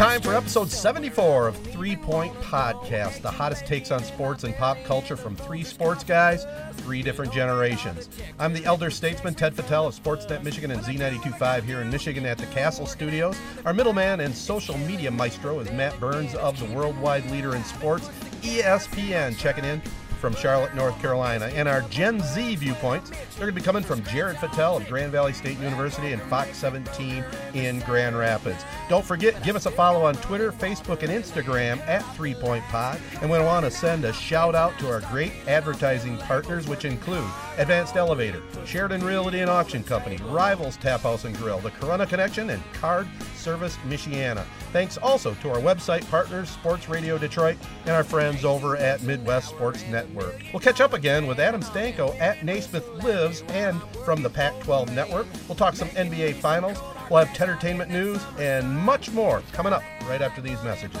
time for episode 74 of Three Point Podcast, the hottest takes on sports and pop culture from three sports guys, three different generations. I'm the elder statesman Ted Fattel of Sportsnet Michigan and Z925 here in Michigan at the Castle Studios. Our middleman and social media maestro is Matt Burns of the worldwide leader in sports, ESPN, checking in from Charlotte, North Carolina. And our Gen Z viewpoints, they're going to be coming from Jared Fattel of Grand Valley State University and Fox 17 in Grand Rapids. Don't forget, give us a follow on Twitter, Facebook, and Instagram at Three Point Pod. And we want to send a shout out to our great advertising partners, which include Advanced Elevator, Sheridan Realty and Auction Company, Rivals Tap House and Grill, The Corunna Connection, and Card Service Michiana. Thanks also to our website partners, Sports Radio Detroit, and our friends over at Midwest Sports Network. We'll catch up again with Adam Stanko at Naismith Lives and from the Pac 12 Network. We'll talk some NBA Finals. We'll have entertainment news and much more coming up right after these messages.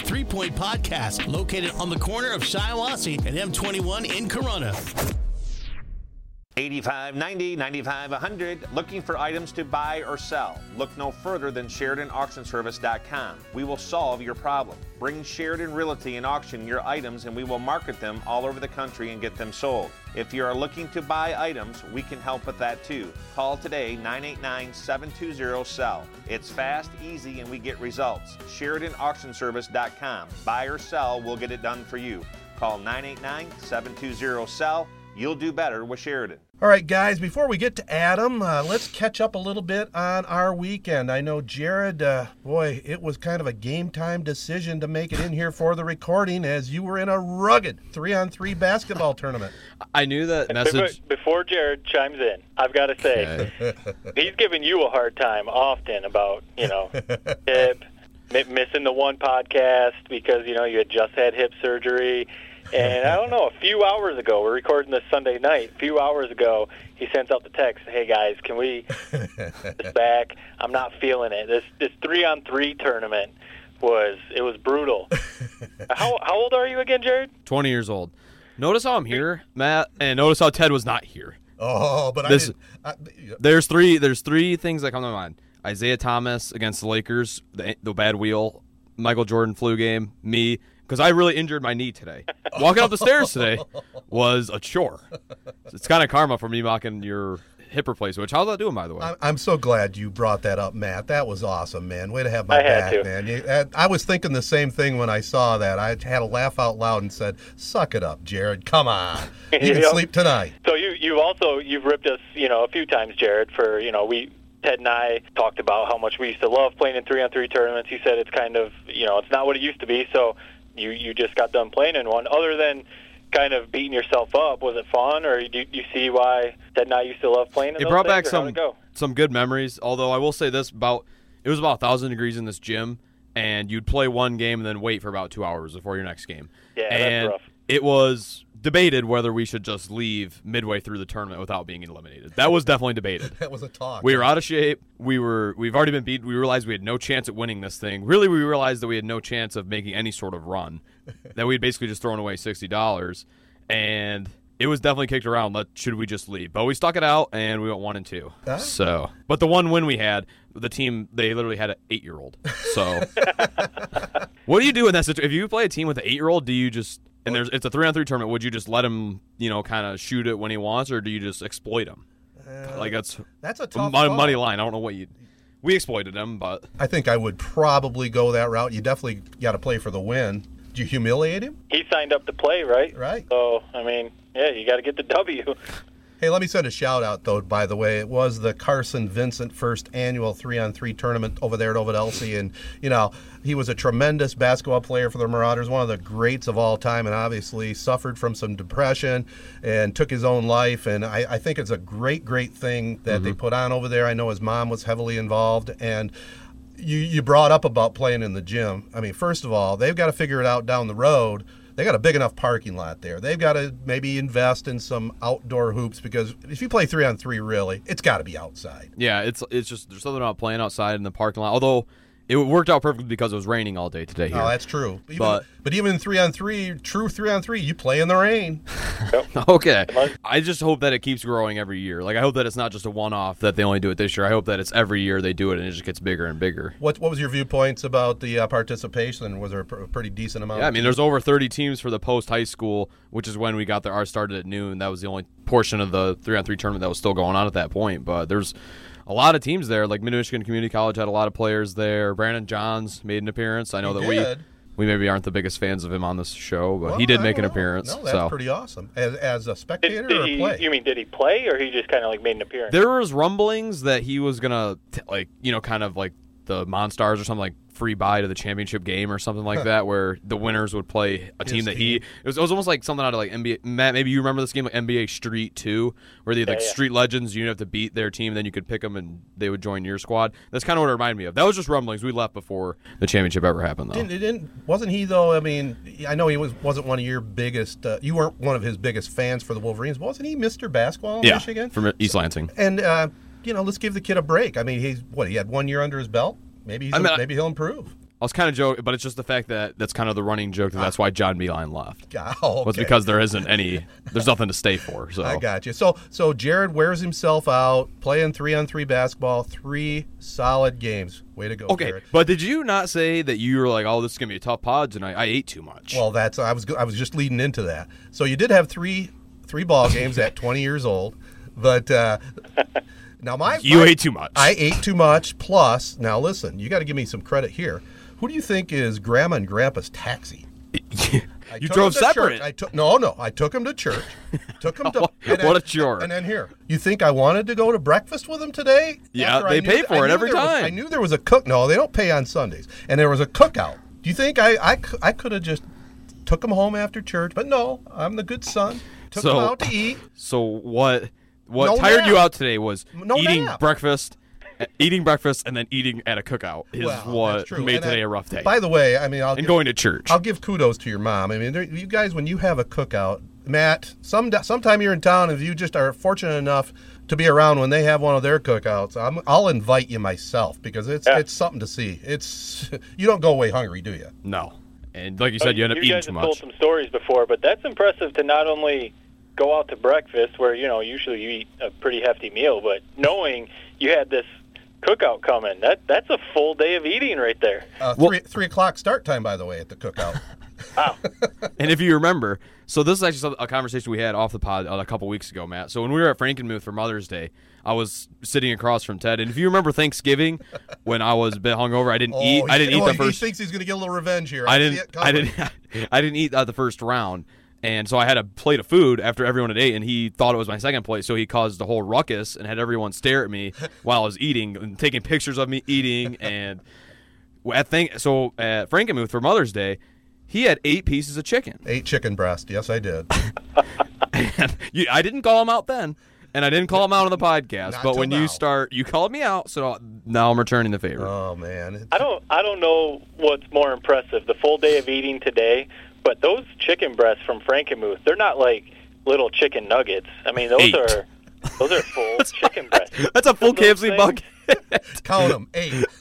Three Point Podcast, located on the corner of Shiawassee and M21 in Corunna. 85 90, 95 100. Looking for items to buy or sell? Look no further than SheridanAuctionService.com. We will solve your problem. Bring Sheridan Realty and auction your items and we will market them all over the country and get them sold. If you are looking to buy items, we can help with that too. Call today 989 720 SELL. It's fast, easy, and we get results. SheridanAuctionService.com. Buy or sell, we'll get it done for you. Call 989 720 SELL. You'll do better with Sheridan. All right, guys, before we get to Adam, uh, let's catch up a little bit on our weekend. I know, Jared, uh, boy, it was kind of a game time decision to make it in here for the recording as you were in a rugged three on three basketball tournament. I knew that message. Before Jared chimes in, I've got to say, okay. he's giving you a hard time often about, you know, hip, missing the one podcast because, you know, you had just had hip surgery and I don't know, a few hours ago, we're recording this Sunday night. A few hours ago, he sends out the text, "Hey guys, can we this back? I'm not feeling it. This this three on three tournament was it was brutal. how how old are you again, Jared? Twenty years old. Notice how I'm here, Matt, and notice how Ted was not here. Oh, but this, I, I there's three there's three things that come to mind. Isaiah Thomas against the Lakers, the, the bad wheel, Michael Jordan flu game, me, because I really injured my knee today. Walking up the stairs today was a chore. It's kind of karma for me mocking your hip replacement. Which how's that doing, by the way? I'm so glad you brought that up, Matt. That was awesome, man. Way to have my I back, man. You, I was thinking the same thing when I saw that. I had a laugh out loud and said, "Suck it up, Jared. Come on, you, you can know, sleep tonight." So you you also you've ripped us, you know, a few times, Jared. For you know we Ted and I talked about how much we used to love playing in three on three tournaments. He said it's kind of you know it's not what it used to be. So you you just got done playing in one. Other than kind of beating yourself up, was it fun, or do you see why Ted and I used to love playing? In it brought back some some good memories. Although I will say this about it was about a thousand degrees in this gym, and you'd play one game and then wait for about two hours before your next game. Yeah, and that's rough. It was debated whether we should just leave midway through the tournament without being eliminated. That was definitely debated. that was a talk. We were out of shape. We were we've already been beat. We realized we had no chance at winning this thing. Really, we realized that we had no chance of making any sort of run. that we'd basically just thrown away sixty dollars, and it was definitely kicked around. Let should we just leave? But we stuck it out, and we went one and two. Huh? So, but the one win we had, the team they literally had an eight year old. So, what do you do in that situation? If you play a team with an eight year old, do you just and there's it's a three on three tournament. Would you just let him, you know, kind of shoot it when he wants, or do you just exploit him? Uh, like that's that's a tough money, money line. I don't know what you. We exploited him, but I think I would probably go that route. You definitely got to play for the win. Did you humiliate him? He signed up to play, right? Right. So I mean, yeah, you got to get the W. Hey, let me send a shout out though. By the way, it was the Carson Vincent first annual three on three tournament over there at Ovid Elsie, and you know he was a tremendous basketball player for the Marauders, one of the greats of all time, and obviously suffered from some depression and took his own life. And I, I think it's a great, great thing that mm-hmm. they put on over there. I know his mom was heavily involved, and you you brought up about playing in the gym. I mean, first of all, they've got to figure it out down the road. They got a big enough parking lot there. They've got to maybe invest in some outdoor hoops because if you play three on three, really, it's got to be outside. Yeah, it's it's just there's something about playing outside in the parking lot. Although it worked out perfectly because it was raining all day today here. Oh, that's true. Even, But- but even three on three, true three on three, you play in the rain. Okay. I just hope that it keeps growing every year. Like I hope that it's not just a one-off that they only do it this year. I hope that it's every year they do it and it just gets bigger and bigger. What what was your viewpoints about the uh, participation? Was there a pr- pretty decent amount? Yeah, I mean, there's over 30 teams for the post high school, which is when we got the ours started at noon. That was the only portion of the three on three tournament that was still going on at that point. But there's a lot of teams there. Like Mid Michigan Community College had a lot of players there. Brandon Johns made an appearance. I know He that did. we we maybe aren't the biggest fans of him on this show, but Well, he did I make an know. appearance. No, that's so pretty awesome. As, as a spectator did or he, play? You mean did he play, or he just kind of like made an appearance? There was rumblings that he was gonna t- like you know kind of like the Monstars or something like free buy to the championship game or something like that, where the winners would play a team that he. It was, it was almost like something out of like NBA. Matt, maybe you remember this game like NBA Street Two, where they had like Yeah, yeah. Street Legends. You have to beat their team, then you could pick them and they would join your squad. That's kind of what it reminded me of. That was just rumblings. We left before the championship ever happened, though. Didn't, didn't wasn't he though? I mean, I know he was wasn't one of your biggest. Uh, you weren't one of his biggest fans for the Wolverines. Wasn't he Mr. Basketball in yeah, Michigan? from East Lansing. and uh, you know, let's give the kid a break. I mean, he's what he had one year under his belt. Maybe he's, I mean, maybe he'll improve. I was kind of joking, but it's just the fact that that's kind of the running joke that that's why John Beilein left. Oh, okay. Was because there isn't any, there's nothing to stay for. So I got you. So so Jared wears himself out playing three on three basketball, three solid games. Way to go, Okay, Jared. but did you not say that you were like, "Oh, this is gonna be a tough pod tonight"? I ate too much. Well, that's I was I was just leading into that. So you did have three three ball games at 20 years old, but uh, now my you my- ate too much. I ate too much. Plus, now listen, you got to give me some credit here. Who do you think is Grandma and Grandpa's taxi? You drove separate. Church. I took no, no. I took him to church. Took him to What- then- a chore. And then here, you think I wanted to go to breakfast with him today? Yeah, they pay for it every there was- time. I knew there was a cook. No, they don't pay on Sundays, and there was a cookout. Do you think I I, I could have just took him home after church? But no, I'm the good son. Took So- him out to eat. so what? What No tired you out today was No eating nap. breakfast, eating breakfast, and then eating at a cookout is Well, what true. made And today a rough day. By the way, I mean I'll and give- going to church. I'll give kudos to your mom. I mean, there, you guys, when you have a cookout, Matt, some sometime you're in town, if you just are fortunate enough to be around when they have one of their cookouts, I'm, I'll invite you myself because it's Yeah. it's something to see. It's you don't go away hungry, do you? no, and like you said, you end up you eating guys too have told some stories before, but that's impressive to not only go out to breakfast, where you know usually you eat a pretty hefty meal, but knowing you had this cookout coming, that that's a full day of eating right there. Uh, Well- three three o'clock start time, by the way, at the cookout. Wow. And if you remember, so this is actually a conversation we had off the pod uh, a couple weeks ago, Matt. So when we were at Frankenmuth for Mother's Day, I was sitting across from Ted, and if you remember Thanksgiving, when I was a bit hungover, I didn't eat. I didn't eat oh, the he first. thinks he's going to get a little revenge here. I see didn't. I didn't. I didn't eat uh, the first round, and so I had a plate of food after everyone had ate, and he thought it was my second plate, so he caused a whole ruckus and had everyone stare at me while I was eating and taking pictures of me eating. And at think so at Frankenmuth for Mother's Day, he had eight pieces of chicken. Eight chicken breast. Yes, I did. And you, I didn't call him out then, and I didn't call him out on the podcast. Not but when now. you start, you called me out, so now I'm returning the favor. Oh man, It's- I don't I don't know what's more impressive, the full day of eating today, but those chicken breasts from Frankenmuth, they're not like little chicken nuggets. I mean, those Eight. are those are full chicken breasts. That's a full Those KFC things- bucket. count them eight.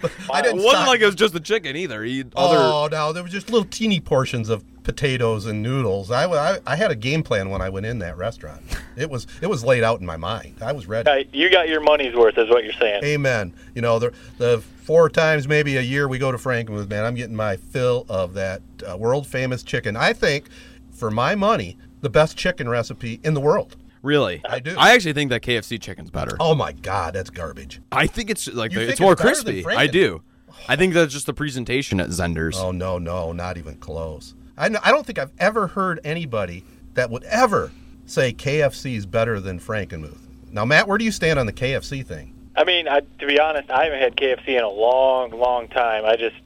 But I It didn't. wasn't stock- like it was just the chicken either. He other. Oh no, there were just little teeny portions of potatoes and noodles. I, I, I had a game plan when I went in that restaurant. It was it was laid out in my mind. I was ready. You got your money's worth, is what you're saying. Amen. You know the the four times maybe a year we go to Frankenmuth, man. I'm getting my fill of that uh, world famous chicken. I think, for my money, the best chicken recipe in the world. Really? I do. I actually think that KFC chicken's better. Oh my God, that's garbage. I think it's like the, think it's more it's crispy. I do. I think that's just the presentation at Zender's. Oh no, no, not even close. I n- I don't think I've ever heard anybody that would ever say KFC is better than Frankenmuth. Now, Matt, where do you stand on the KFC thing? I mean, I, to be honest, I haven't had KFC in a long, long time. I just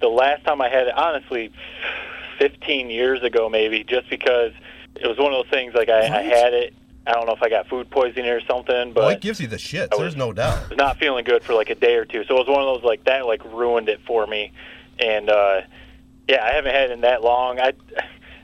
the last time I had it, honestly, 15 years ago maybe, just because it was one of those things like I, I had it I don't know if I got food poisoning or something, but Well, it gives you the shits. I There's no doubt. was not feeling good for like a day or two. So it was one of those like that like ruined it for me. And uh yeah, I haven't had it in that long. I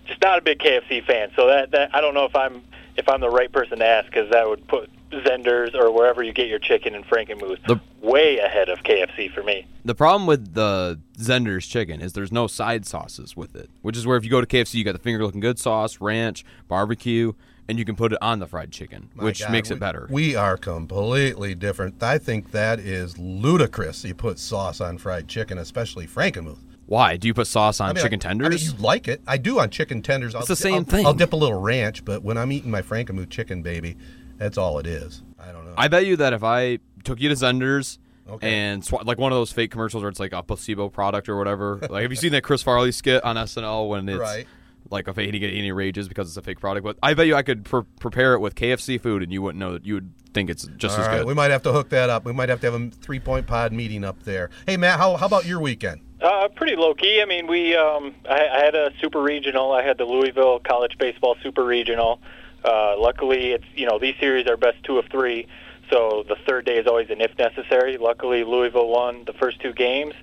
just not a big KFC fan. So that that I don't know if I'm if I'm the right person to ask cuz that would put Zenders or wherever you get your chicken in Frankenmuth The- way ahead of KFC for me. The problem with the Zender's chicken is there's no side sauces with it, which is where if you go to KFC, you got the finger looking good sauce, ranch, barbecue, and you can put it on the fried chicken, My which God, makes we- it better. We are completely different. I think that is ludicrous. You put sauce on fried chicken, especially Frankenmuth. Why? Do you put sauce on I mean, chicken I- I mean, tenders? you like it. I do on chicken tenders. I'll, It's the same I'll, thing. I'll dip a little ranch, but when I'm eating my Frankenmuth chicken, baby, that's all it is. I don't know. I bet you that if I took you to Zender's Okay. and sw- like one of those fake commercials where it's like a placebo product or whatever. like, have you seen that Chris Farley skit on SNL when it's Right. like if he get any rages because it's a fake product? But I bet you I could pre- prepare it with KFC food and you wouldn't know that you would think it's just all as right, good. we might have to hook that up. We might have to have a three point pod meeting up there. Hey, Matt, how, how about your weekend? Uh, pretty low key. I mean, we um, I, I had a super regional. I had the Louisville College Baseball Super Regional. Uh, luckily, it's you know these series are best two of three, so the third day is always an if necessary. Luckily, Louisville won the first two games,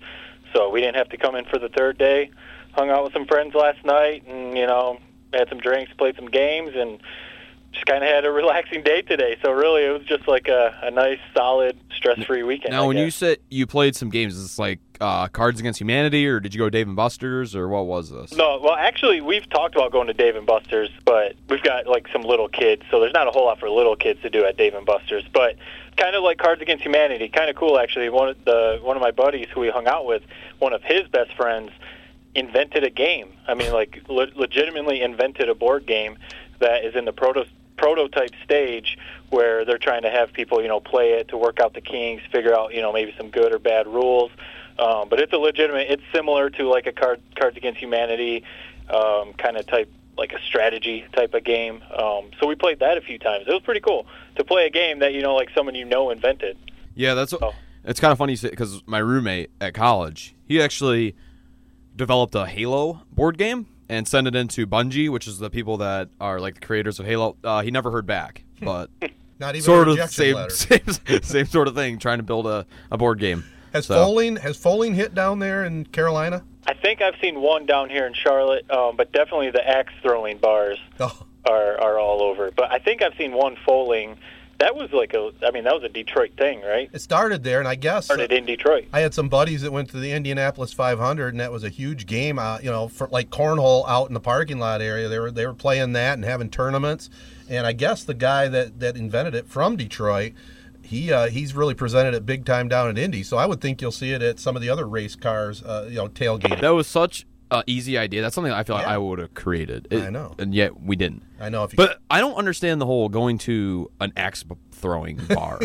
so we didn't have to come in for the third day. Hung out with some friends last night, and you know had some drinks, played some games, and just kind of had a relaxing day today. So really, it was just like a, a nice, solid, stress-free weekend. now, I when you said you played some games, is this like uh, Cards Against Humanity or did you go Dave and Buster's or what was this? No, well, actually, we've talked about going to Dave and Buster's, but we've got like some little kids, so there's not a whole lot for little kids to do at Dave and Buster's. But kind of like Cards Against Humanity, kind of cool actually. One of the one of my buddies who we hung out with, one of his best friends, invented a game. I mean, like le- legitimately invented a board game that is in the proto- prototype stage where they're trying to have people, you know, play it to work out the kinks, figure out, you know, maybe some good or bad rules. Um, but it's a legitimate. It's similar to like a card, Cards Against Humanity um, kind of type, like a strategy type of game. Um, so we played that a few times. It was pretty cool to play a game that you know, like someone you know invented. Yeah, that's what, Oh. it's kind of funny because my roommate at college, he actually developed a Halo board game and send it into Bungie, which is the people that are like the creators of Halo. Uh, he never heard back, but Not even sort of rejection same, same same sort of thing, trying to build a, a board game. Has So- Fowling has Fowling hit down there in Carolina? I think I've seen one down here in Charlotte, um, but definitely the axe throwing bars Oh, are are all over. But I think I've seen one fowling. That was like a. I mean, that was a Detroit thing, right? it started there, and I guess Started in Detroit. I had some buddies that went to the Indianapolis 500, and that was a huge game. Uh, you know, for like cornhole out in the parking lot area, they were they were playing that and having tournaments. And I guess the guy that that invented it from Detroit, he uh, he's really presented it big time down at Indy. So I would think you'll see it at some of the other race cars, uh, you know, tailgating. That was such easy idea. That's something I feel like Yeah. I would have created. I know. and yet we didn't. I know if you, But I don't understand the whole going to an axe throwing bar.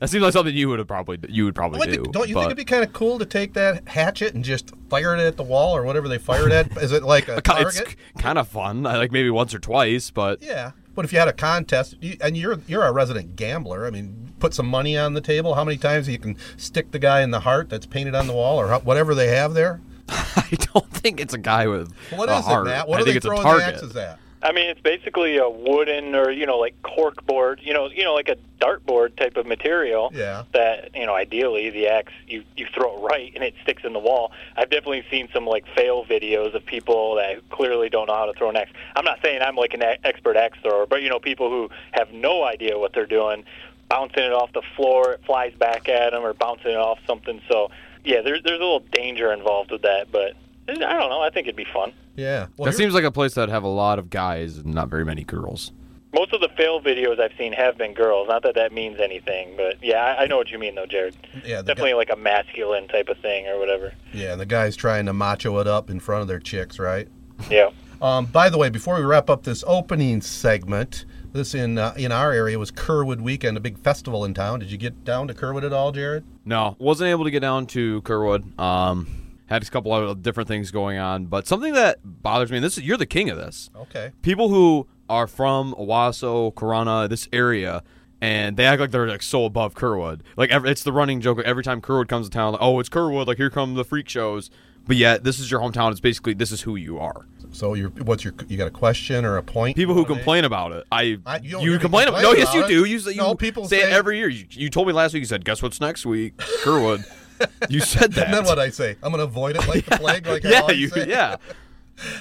that seems like something you would have probably you would probably do. don't you but- think it'd be kind of cool to take that hatchet and just fire it at the wall or whatever they fire it at? Is it like a it's kind of fun. I like maybe once or twice, but Yeah, but if you had a contest, you, and you're you're a resident gambler, I mean, put some money on the table. How many times you can stick the guy in the heart that's painted on the wall, or how, whatever they have there? I don't think it's a guy with What a is heart. it, Matt? What I are think they it's a throwing the target. axes at? I mean, it's basically a wooden or you know like cork board, you know, you know like a dartboard type of material. Yeah. That you know, ideally the axe you you throw it right and it sticks in the wall. I've definitely seen some like fail videos of people that clearly don't know how to throw an axe. I'm not saying I'm like an a- expert axe thrower, but you know, people who have no idea what they're doing, bouncing it off the floor, it flies back at them, or bouncing it off something. So yeah, there's there's a little danger involved with that, but I don't know. I think it'd be fun. Yeah, well, That here- seems like a place that would have a lot of guys and not very many girls. Most of the fail videos I've seen have been girls. Not that that means anything, but yeah, I, I know what you mean, though, Jared. yeah, Definitely guy, like a masculine type of thing or whatever. yeah, and the guys trying to macho it up in front of their chicks, right? Yeah. Um, by the way, before we wrap up this opening segment, this in uh, in our area was Curwood Weekend, a big festival in town. Did you get down to Curwood at all, Jared? No, wasn't able to get down to Curwood. Um, had a couple of different things going on, but something that bothers me. And this is you're the king of this. Okay. People who are from Owosso, Corunna, this area, and they act like they're like so above Curwood. Like every, it's the running joke. Every time Curwood comes to town, like, oh, it's Curwood. Like here come the freak shows. But yet, this is your hometown. It's basically this is who you are. So you're what's your you got a question or a point? People who What are they- complain about it, I, I- you you, complain about. complain No, yes, you do. You, say- you No, people say, say- it every year. You, you told me last week. You said, "Guess what's next week?" Curwood. you said that. And then what I say? I'm going to avoid it like the plague. Like I yeah, always you, say. yeah.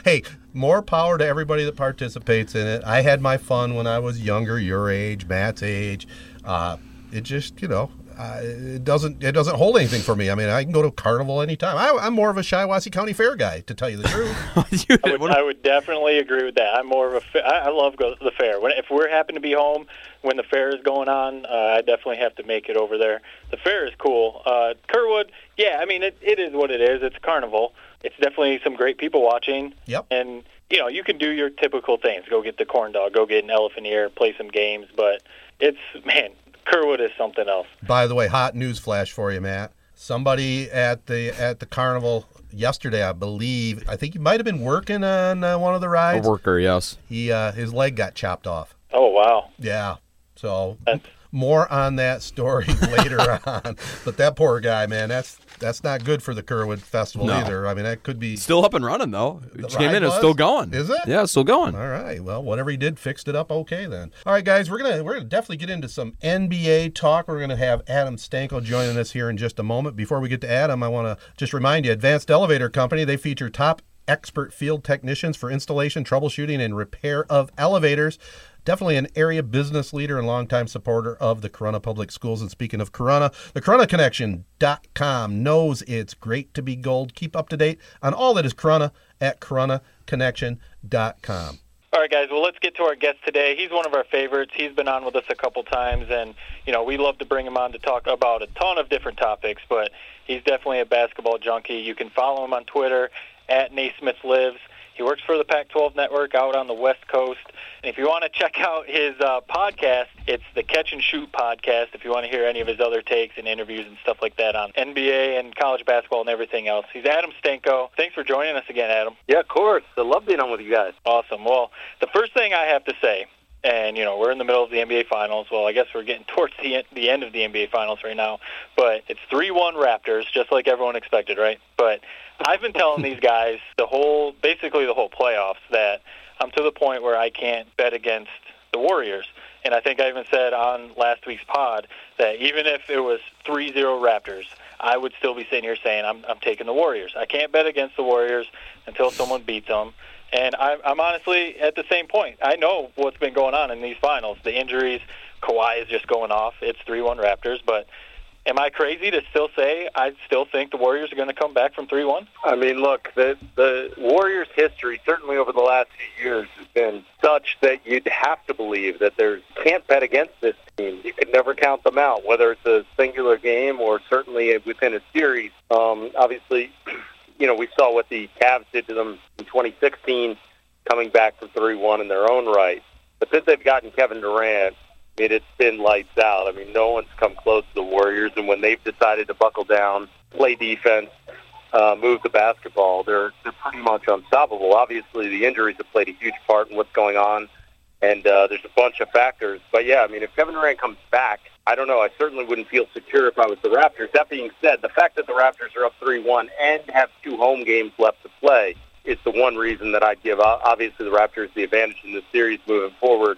Hey, more power to everybody that participates in it. I had my fun when I was younger, your age, Matt's age. Uh, it just, you know, uh, it doesn't it doesn't hold anything for me. I mean, I can go to carnival anytime. I, I'm more of a Shiawassee County Fair guy, to tell you the truth. You- I would, I would definitely agree with that. I'm more of a. fa- I I love go to the fair. When if we're happen to be home when the fair is going on, uh, I definitely have to make it over there. The fair is cool. Uh, Curwood, yeah, I mean it, it is what it is. It's a carnival. It's definitely some great people watching. Yep. And you know you can do your typical things. Go get the corn dog. Go get an elephant ear. Play some games. But it's man, Curwood is something else. By the way, hot news flash for you, Matt. Somebody at the at the carnival yesterday, I believe. I think he might have been working on uh, one of the rides. a worker, yes. He uh, his leg got chopped off. Oh wow. Yeah. So That's- more on that story later on. But that poor guy, man, that's that's not good for the Curwood Festival No. either. I mean, that could be. Still up and running though. It came in. It's still going. Is it? Yeah, it's still going. All right. Well, whatever he did, fixed it up okay then. All right, guys, we're gonna we're gonna definitely get into some NBA talk. We're gonna have Adam Stanko joining us here in just a moment. Before we get to Adam, I want to just remind you, Advanced Elevator Company, they feature top expert field technicians for installation, troubleshooting, and repair of elevators. Definitely an area business leader and longtime supporter of the Corunna Public Schools. And speaking of Corunna, the CorunnaConnection.com knows it's great to be gold. Keep up to date on all that is Corunna at CorunnaConnection.com. All right, guys. Well, let's get to our guest today. He's one of our favorites. He's been on with us a couple times, and you know we love to bring him on to talk about a ton of different topics. But he's definitely a basketball junkie. You can follow him on Twitter at Naismith Lives. He works for the Pac-12 Network out on the West Coast. And if you want to check out his uh, podcast, it's the Catch and Shoot podcast. If you want to hear any of his other takes and interviews and stuff like that on NBA and college basketball and everything else, he's Adam Stenko. Thanks for joining us again, Adam. Yeah, of course. I love being on with you guys. Awesome. Well, the first thing I have to say, and you know we're in the middle of the NBA Finals. Well, I guess we're getting towards the end, the end of the NBA Finals right now. But it's three-one Raptors, just like everyone expected, right? But I've been telling these guys the whole, basically the whole playoffs, that I'm to the point where I can't bet against the Warriors. And I think I even said on last week's pod that even if it was 3-0 Raptors, I would still be sitting here saying I'm, I'm taking the Warriors. I can't bet against the Warriors until someone beats them. And I'm, I'm honestly at the same point. I know what's been going on in these finals. The injuries, Kawhi is just going off. It's 3-1 Raptors. But am I crazy to still say I still think the Warriors are going to come back from 3-1? I mean, look, the the Warriors' history, certainly over the last few years, has been such that you'd have to believe that there's can't bet against this team. You could never count them out, whether it's a singular game or certainly within a series. Um, obviously, you know, we saw what the Cavs did to them in 2016, coming back from 3-1 in their own right. But since they've gotten Kevin Durant, I mean, it's been lights out. I mean, no one's come close to the Warriors, and when they've decided to buckle down, play defense, uh, move the basketball, they're they're pretty much unstoppable. Obviously, the injuries have played a huge part in what's going on, and uh, there's a bunch of factors. But yeah, I mean, if Kevin Durant comes back, I don't know. I certainly wouldn't feel secure if I was the Raptors. That being said, the fact that the Raptors are up three-one and have two home games left to play is the one reason that I'd give. Obviously, the Raptors the advantage in this series moving forward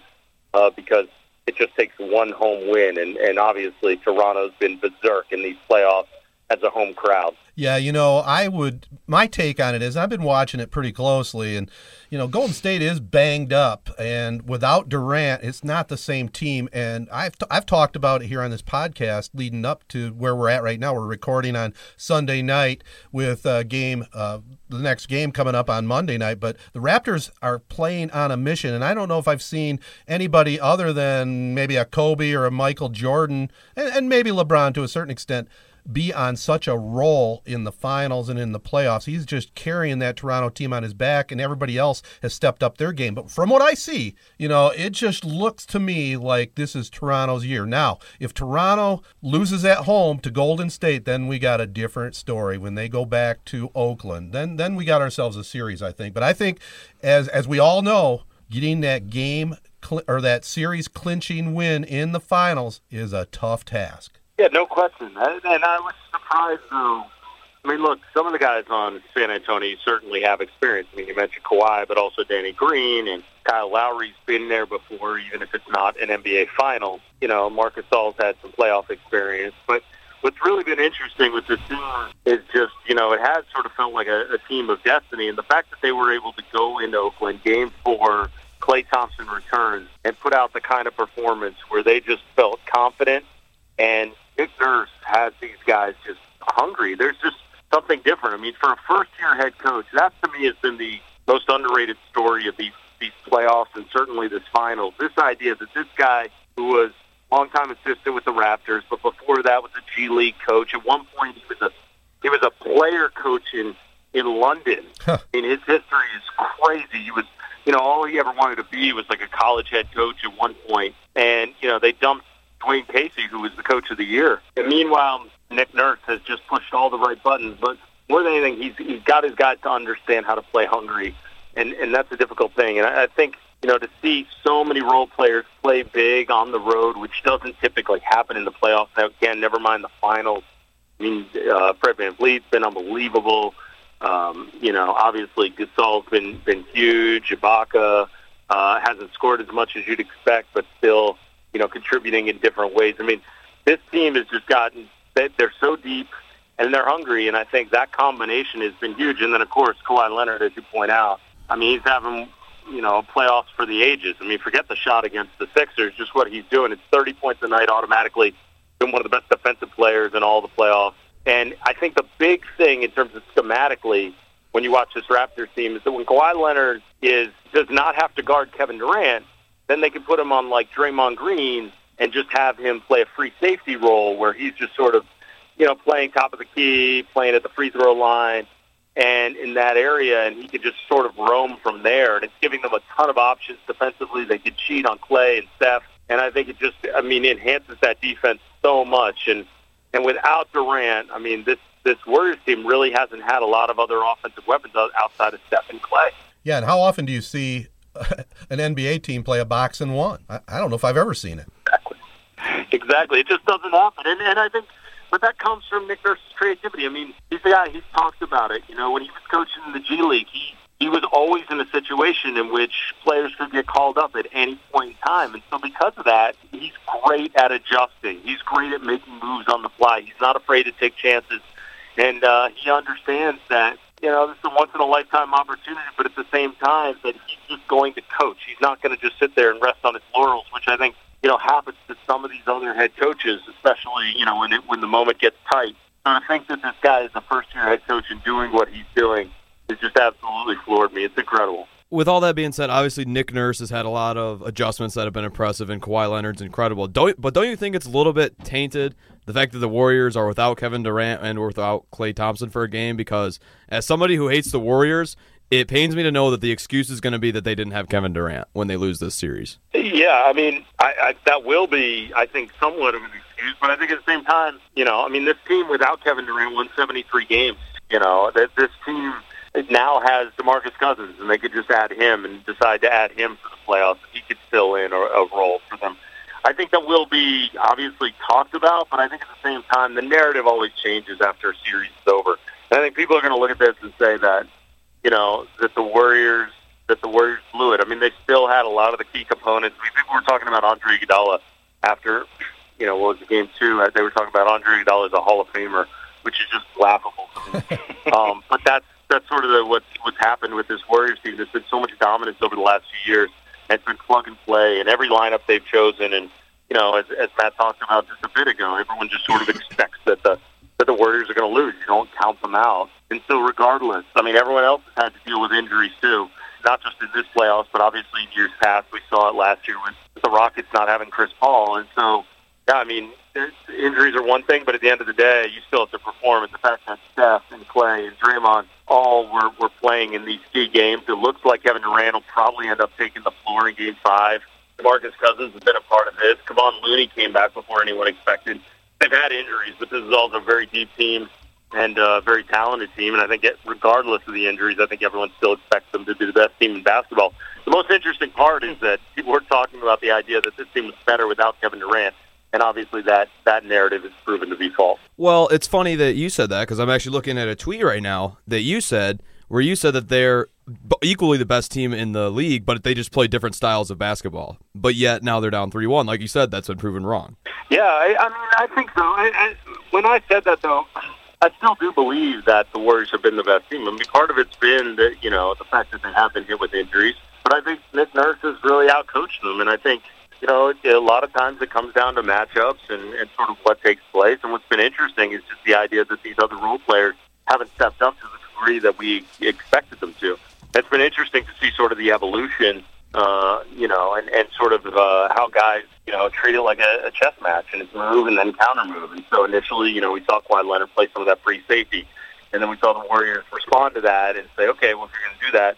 uh, because it just takes one home win, and, and obviously Toronto's been berserk in these playoffs as a home crowd. Yeah, you know, I would. My take on it is I've been watching it pretty closely, and you know, Golden State is banged up, and without Durant, it's not the same team. And I've t- I've talked about it here on this podcast leading up to where we're at right now. We're recording on Sunday night with a game, uh, the next game coming up on Monday night. But the Raptors are playing on a mission, and I don't know if I've seen anybody other than maybe a Kobe or a Michael Jordan, and, and maybe LeBron to a certain extent be on such a roll in the finals and in the playoffs. He's just carrying that Toronto team on his back, and everybody else has stepped up their game. But from what I see, you know, it just looks to me like this is Toronto's year. Now, if Toronto loses at home to Golden State, then we got a different story. When they go back to Oakland, then then we got ourselves a series, I think. But I think, as as we all know, getting that game or that series clinching win in the finals is a tough task. Yeah, no question. And I was surprised, though, I mean, look, some of the guys on San Antonio certainly have experience. I mean, you mentioned Kawhi, but also Danny Green and Kyle Lowry's been there before, even if it's not an NBA final. You know, Marc Gasol's had some playoff experience. But what's really been interesting with this team is just, you know, it has sort of felt like a, a team of destiny. And the fact that they were able to go into Oakland, game four, Klay Thompson returns, and put out the kind of performance where they just felt confident. And Nick Nurse has these guys just hungry. There's just something different. I mean, for a first-year head coach, that to me has been the most underrated story of these these playoffs and certainly this finals. This idea that this guy who was longtime assistant with the Raptors, but before that was a G League coach. At one point, he was a he was a player coach in in London. Huh. I mean, his history is crazy. He was, you know, all he ever wanted to be was like a college head coach at one point, and you know they dumped Dwane Casey, who was the coach of the year. And meanwhile, Nick Nurse has just pushed all the right buttons, but more than anything, he's he's got his guys to understand how to play hungry, and and that's a difficult thing. And I, I think you know to see so many role players play big on the road, which doesn't typically happen in the playoffs. Again, never mind the finals. I mean, uh, Fred VanVleet's been unbelievable. Um, you know, obviously Gasol's been been huge. Ibaka uh, hasn't scored as much as you'd expect, but still, you know, contributing in different ways. I mean, this team has just gotten they- they're so deep and they're hungry, and I think that combination has been huge. And then, of course, Kawhi Leonard, as you point out, I mean, he's having you know playoffs for the ages. I mean, forget the shot against the Sixers, just what he's doing. It's 30 points a night automatically. Been one of the best defensive players in all the playoffs. And I think the big thing in terms of schematically, when you watch this Raptors team, is that when Kawhi Leonard is does not have to guard Kevin Durant, then they can put him on like Draymond Green and just have him play a free safety role where he's just sort of, you know, playing top of the key, playing at the free throw line, and in that area, and he can just sort of roam from there. And it's giving them a ton of options defensively. They could cheat on Klay and Steph, and I think it just, I mean, enhances that defense so much. And and without Durant, I mean, this this Warriors team really hasn't had a lot of other offensive weapons outside of Steph and Klay. Yeah, and how often do you see an NBA team play a box and one? I, I don't know if I've ever seen it. Exactly. Exactly. It just doesn't happen. And, and I think, but that comes from Nick Nurse's creativity. I mean, he's the guy, he's talked about it. You know, when he was coaching in the G League, he, he was always in a situation in which players could get called up at any point in time. And so because of that, he's great at adjusting. He's great at making moves on the fly. He's not afraid to take chances. And uh, he understands that, you know, this is a once-in-a-lifetime opportunity, but at the same time that he's just going to coach. He's not going to just sit there and rest on his laurels, which I think, you know, happens to some of these other head coaches, especially, you know, when, it, when the moment gets tight. So to think that this guy is a first-year head coach and doing what he's doing has just absolutely floored me. It's incredible. With all that being said, obviously Nick Nurse has had a lot of adjustments that have been impressive, and Kawhi Leonard's incredible. Don't, but don't you think it's a little bit tainted the fact that the Warriors are without Kevin Durant and without Klay Thompson for a game? Because as somebody who hates the Warriors, it pains me to know that the excuse is going to be that they didn't have Kevin Durant when they lose this series. Yeah, I mean, I, I, that will be, I think, somewhat of an excuse. But I think at the same time, you know, I mean, this team without Kevin Durant won 73 games. You know, that this team now has DeMarcus Cousins, and they could just add him and decide to add him for the playoffs. He could fill in a, a role for them. I think that will be obviously talked about, but I think at the same time, the narrative always changes after a series is over. And I think people are going to look at this and say that, you know, that the Warriors that the Warriors blew it. I mean, they still had a lot of the key components. I mean, people were talking about Andre Iguodala after, you know, what was the game two? They were talking about Andre Iguodala as a Hall of Famer, which is just laughable. Um, but that's that's sort of the, what's what's happened with this Warriors team. There's been so much dominance over the last few years. It's been plug and play, and every lineup they've chosen, and you know, as, as Matt talked about just a bit ago, everyone just sort of expects that the that the Warriors are going to lose. You don't count them out, and so regardless, I mean, everyone else has had to deal with injuries too, not just in this playoffs, but obviously in years past. We saw it last year with the Rockets not having Chris Paul, and so yeah, I mean, injuries are one thing, but at the end of the day, you still have to perform. And the fact that Steph and Klay and Draymond all were, were playing in these key games, it looks like Kevin Durant will probably end up taking the floor in Game Five. Marcus Cousins has been a part of this. Kevon Looney came back before anyone expected. They've had injuries, but this is also a very deep team and a very talented team. And I think, regardless of the injuries, I think everyone still expects them to be the best team in basketball. The most interesting part is that were talking about the idea that this team was better without Kevin Durant. And obviously that that narrative is proven to be false. Well, it's funny that you said that because I'm actually looking at a tweet right now that you said where you said that they're equally the best team in the league, but they just play different styles of basketball. But yet now they're down three one. Like you said, that's been proven wrong. Yeah, I, I mean, I think so. I, I, when I said that, though, I still do believe that the Warriors have been the best team. I mean, part of it's been that you know the fact that they have been hit with injuries, but I think Nick Nurse has really outcoached them, and I think you know a lot of times it comes down to matchups and, and sort of what takes place. And what's been interesting is just the idea that these other role players haven't stepped up to the degree that we expected them to. It's been interesting to see sort of the evolution, uh, you know, and, and sort of uh, how guys, you know, treat it like a, a chess match and it's move and then counter move. And so initially, you know, we saw Kawhi Leonard play some of that free safety. And then we saw the Warriors respond to that and say, okay, well, if you're going to do that,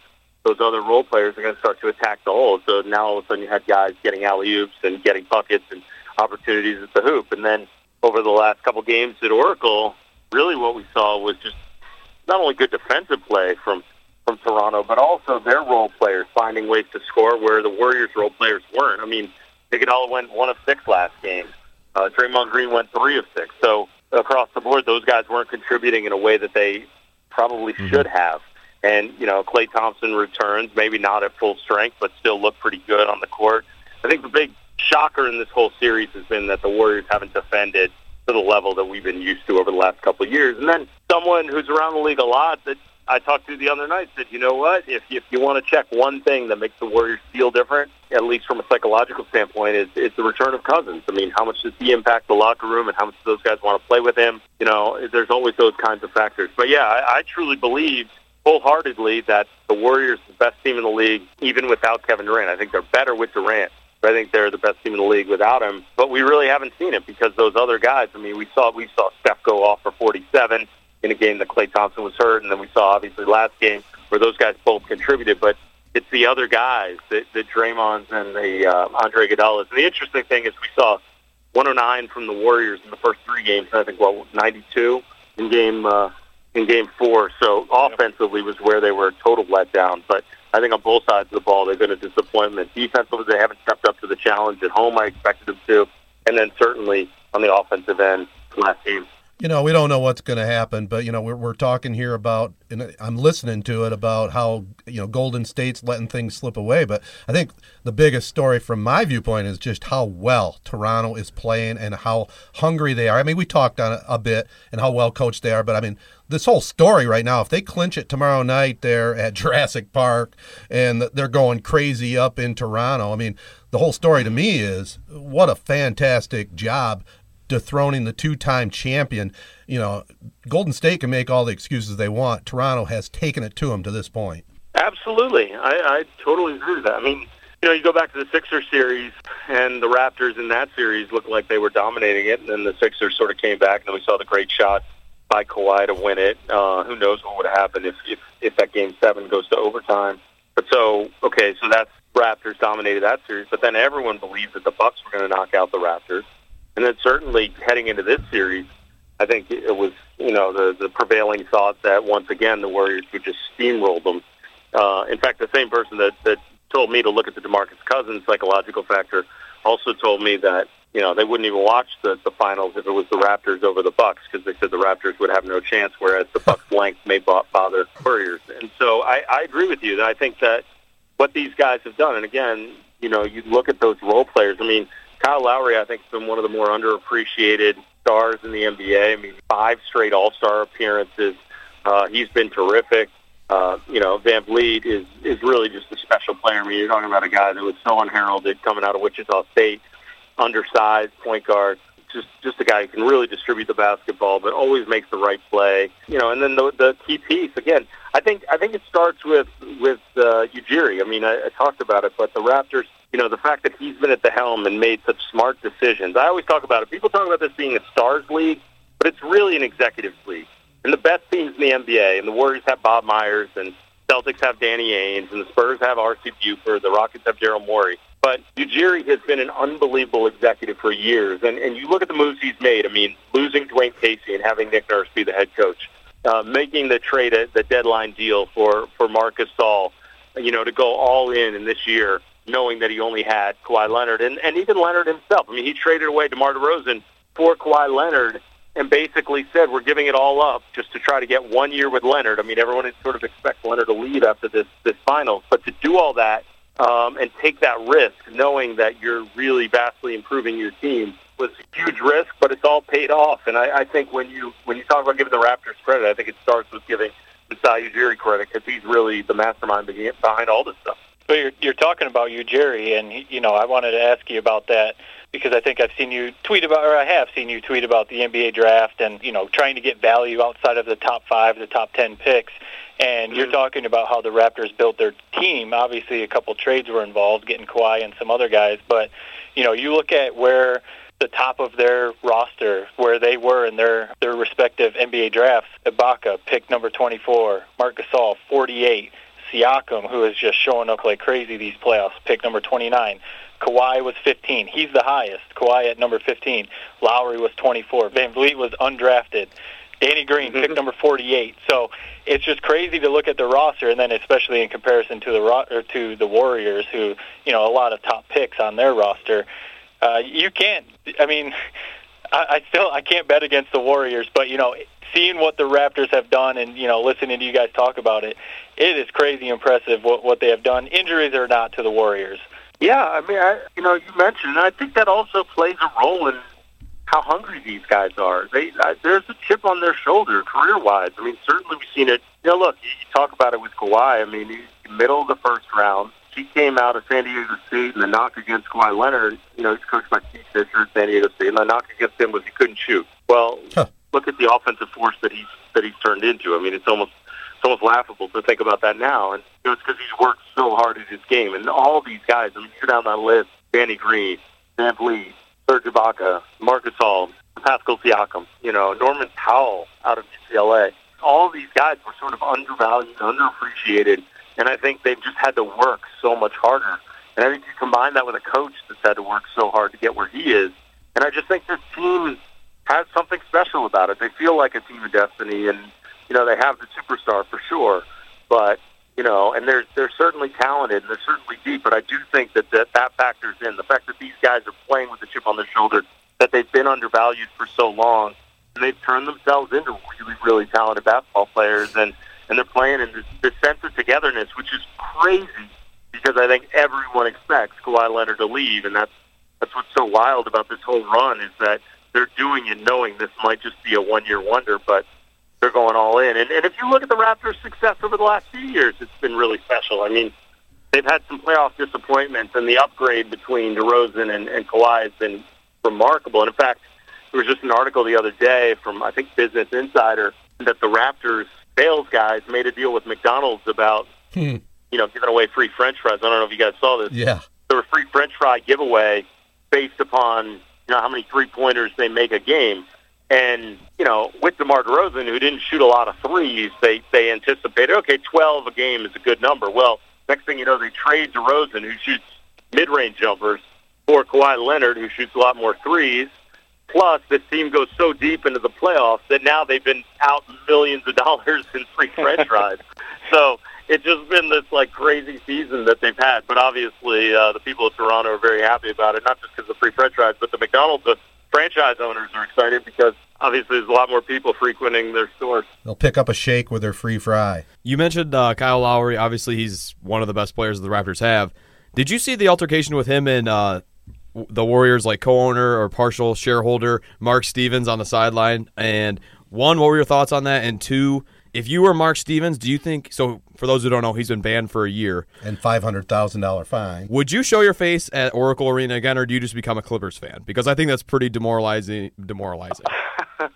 those other role players are going to start to attack the hole. So now all of a sudden you had guys getting alley oops and getting buckets and opportunities at the hoop. And then over the last couple games at Oracle, really what we saw was just not only good defensive play from from Toronto, but also their role players finding ways to score where the Warriors role players weren't. I mean, Iguodala went one of six last game. Uh, Draymond Green went three of six. So across the board, those guys weren't contributing in a way that they probably mm-hmm. should have. And you know, Klay Thompson returns, maybe not at full strength, but still look pretty good on the court. I think the big shocker in this whole series has been that the Warriors haven't defended to the level that we've been used to over the last couple of years. And then someone who's around the league a lot that I talked to the other night said, you know what? If if you want to check one thing that makes the Warriors feel different, at least from a psychological standpoint, is is the return of Cousins. I mean, how much does he impact the locker room, and how much do those guys want to play with him? You know, there's always those kinds of factors. But yeah, I, I truly believe wholeheartedly that the Warriors are the best team in the league, even without Kevin Durant. I think they're better with Durant. But I think they're the best team in the league without him. But we really haven't seen it because those other guys. I mean, we saw we saw Steph go off for 47 in a game that Klay Thompson was hurt, and then we saw obviously last game where those guys both contributed. But it's the other guys, the, the Draymonds and the uh, Andre Iguodalas. And the interesting thing is we saw 109 from the Warriors in the first three games. I think well 92 in game uh, in game four. So offensively was where they were a total letdown. But I think on both sides of the ball they've been a disappointment. Defensively they haven't stepped up to the challenge at home. I expected them to, and then certainly on the offensive end last game you know, we don't know what's going to happen, but you know, we're we're talking here about, and I'm listening to it about how you know Golden State's letting things slip away. But I think the biggest story from my viewpoint is just how well Toronto is playing and how hungry they are. I mean, we talked on it a bit and how well coached they are, but I mean, this whole story right now, if they clinch it tomorrow night, they're at Jurassic Park and they're going crazy up in Toronto. I mean, the whole story to me is what a fantastic job dethroning the two-time champion. You know, Golden State can make all the excuses they want. Toronto has taken it to them to this point. Absolutely, I, I totally agree with that. I mean, you know, you go back to the Sixers series, and the Raptors in that series looked like they were dominating it, and then the Sixers sort of came back, and then we saw the great shot by Kawhi to win it. Uh, who knows what would happen if, if if that game seven goes to overtime? But so okay, so that's Raptors dominated that series, but then everyone believed that the Bucks were going to knock out the Raptors. And then certainly heading into this series, I think it was you know the the prevailing thought that once again the Warriors would just steamroll them. Uh, in fact, the same person that that told me to look at the DeMarcus Cousins psychological factor also told me that you know they wouldn't even watch the the finals if it was the Raptors over the Bucks because they said the Raptors would have no chance, whereas the Bucks' length may bother Warriors. And so I, I agree with you that I think that what these guys have done, and again, you know, you look at those role players. I mean, Kyle Lowry, I think, has been one of the more underappreciated stars in the NBA. I mean, five straight All Star appearances. Uh, he's been terrific. Uh, you know, VanVleet is is really just a special player. I mean, you're talking about a guy that was so unheralded coming out of Wichita State, undersized point guard, just just a guy who can really distribute the basketball, but always makes the right play. You know, and then the the key piece again. I think I think it starts with with uh, Ujiri. I mean, I, I talked about it, but the Raptors you know, the fact that he's been at the helm and made such smart decisions. I always talk about it. People talk about this being a stars league, but it's really an executive league. And the best teams in the NBA, and the Warriors have Bob Myers, and Celtics have Danny Ainge, and the Spurs have R.C. Buford, the Rockets have Daryl Morey. But Ujiri has been an unbelievable executive for years. And, and you look at the moves he's made. I mean, losing Dwane Casey and having Nick Nurse be the head coach, uh, making the trade at the deadline deal for, for Marc Gasol, you know, to go all in in this year knowing that he only had Kawhi Leonard and, and even Leonard himself. I mean, he traded away DeMar DeRozan for Kawhi Leonard and basically said, we're giving it all up just to try to get one year with Leonard. I mean, everyone sort of expects Leonard to leave after this, this finals, but to do all that um, and take that risk, knowing that you're really vastly improving your team, was a huge risk, but it's all paid off. And I, I think when you when you talk about giving the Raptors credit, I think it starts with giving Masai Ujiri credit because he's really the mastermind behind all this stuff. But you're, you're talking about Ujiri, and you know I wanted to ask you about that because I think I've seen you tweet about, or I have seen you tweet about the NBA draft, and you know trying to get value outside of the top five, the top ten picks. And you're mm-hmm. talking about how the Raptors built their team. Obviously, a couple trades were involved, getting Kawhi and some other guys. But you know, you look at where the top of their roster, where they were in their their respective NBA drafts. Ibaka, pick number 24. Marc Gasol, 48. Siakam, who is just showing up like crazy these playoffs, pick number 29. Kawhi was 15. He's the highest. Kawhi at number 15. Lowry was 24. VanVleet was undrafted. Danny Green, pick mm-hmm. number 48. So it's just crazy to look at the roster, and then especially in comparison to the ro- or to the Warriors, who you know a lot of top picks on their roster. Uh, you can't. I mean, I, I still I can't bet against the Warriors, but you know, seeing what the Raptors have done, and you know, listening to you guys talk about it, it is crazy impressive what what they have done. Injuries or not to the Warriors. Yeah, I mean, I, you know, you mentioned, and I think that also plays a role in how hungry these guys are. They uh, there's a chip on their shoulder career-wise. I mean, certainly we've seen it. You know, look, you, you talk about it with Kawhi. I mean, he's middle of the first round. He came out of San Diego State, and the knock against Kawhi Leonard, you know, he's coached by Steve Fisher at San Diego State, and the knock against him was he couldn't shoot. Well, huh. look at the offensive force that he's that he's turned into. I mean, it's almost it's almost laughable to think about that now, and you know, it's because he's worked so hard at his game. And all these guys, I mean, you're down that list: Danny Green, VanVleet, Serge Ibaka, Marc Gasol, Pascal Siakam, you know, Norman Powell out of UCLA. All these guys were sort of undervalued, underappreciated, and I think they've just had to work so much harder. And I think you combine that with a coach that's had to work so hard to get where he is, and I just think this team has something special about it. They feel like a team of destiny, and you know they have the superstar for sure, but you know, and they're they're certainly talented and they're certainly deep. But I do think that that, that factors in the fact that these guys are playing with a chip on their shoulder, that they've been undervalued for so long, and they've turned themselves into really really talented basketball players, and and they're playing in this, this sense of togetherness, which is crazy because I think everyone expects Kawhi Leonard to leave, and that's that's what's so wild about this whole run is that they're doing it knowing this might just be a one year wonder, but they're going all in. And, and if you look at the Raptors' success over the last few years, it's been really special. I mean, they've had some playoff disappointments, and the upgrade between DeRozan and, and Kawhi has been remarkable. And in fact, there was just an article the other day from I think Business Insider that the Raptors sales guys made a deal with McDonald's about hmm. you know giving away free French fries. I don't know if you guys saw this. Yeah, there was free French fry giveaway based upon you know how many three pointers they make a game. And you know, with DeMar DeRozan, who didn't shoot a lot of threes, they they anticipated okay, 12 a game is a good number. Well, next thing you know, they trade DeRozan, who shoots mid-range jumpers, for Kawhi Leonard, who shoots a lot more threes. Plus, this team goes so deep into the playoffs that now they've been out millions of dollars in free French fries. so it's just been this like crazy season that they've had. But obviously, uh, the people of Toronto are very happy about it, not just because of free French fries, but the McDonald's the franchise owners are excited because obviously there's a lot more people frequenting their stores. They'll pick up a shake with their free fry. You mentioned uh, Kyle Lowry. Obviously, he's one of the best players the Raptors have. Did you see the altercation with him and uh, the Warriors, like co-owner or partial shareholder Mark Stevens on the sideline? And one, what were your thoughts on that? And two, if you were Mark Stevens, do you think so? For those who don't know, he's been banned for a year and five hundred thousand dollar fine. Would you show your face at Oracle Arena again, or do you just become a Clippers fan? Because I think that's pretty demoralizing. Demoralizing. uh,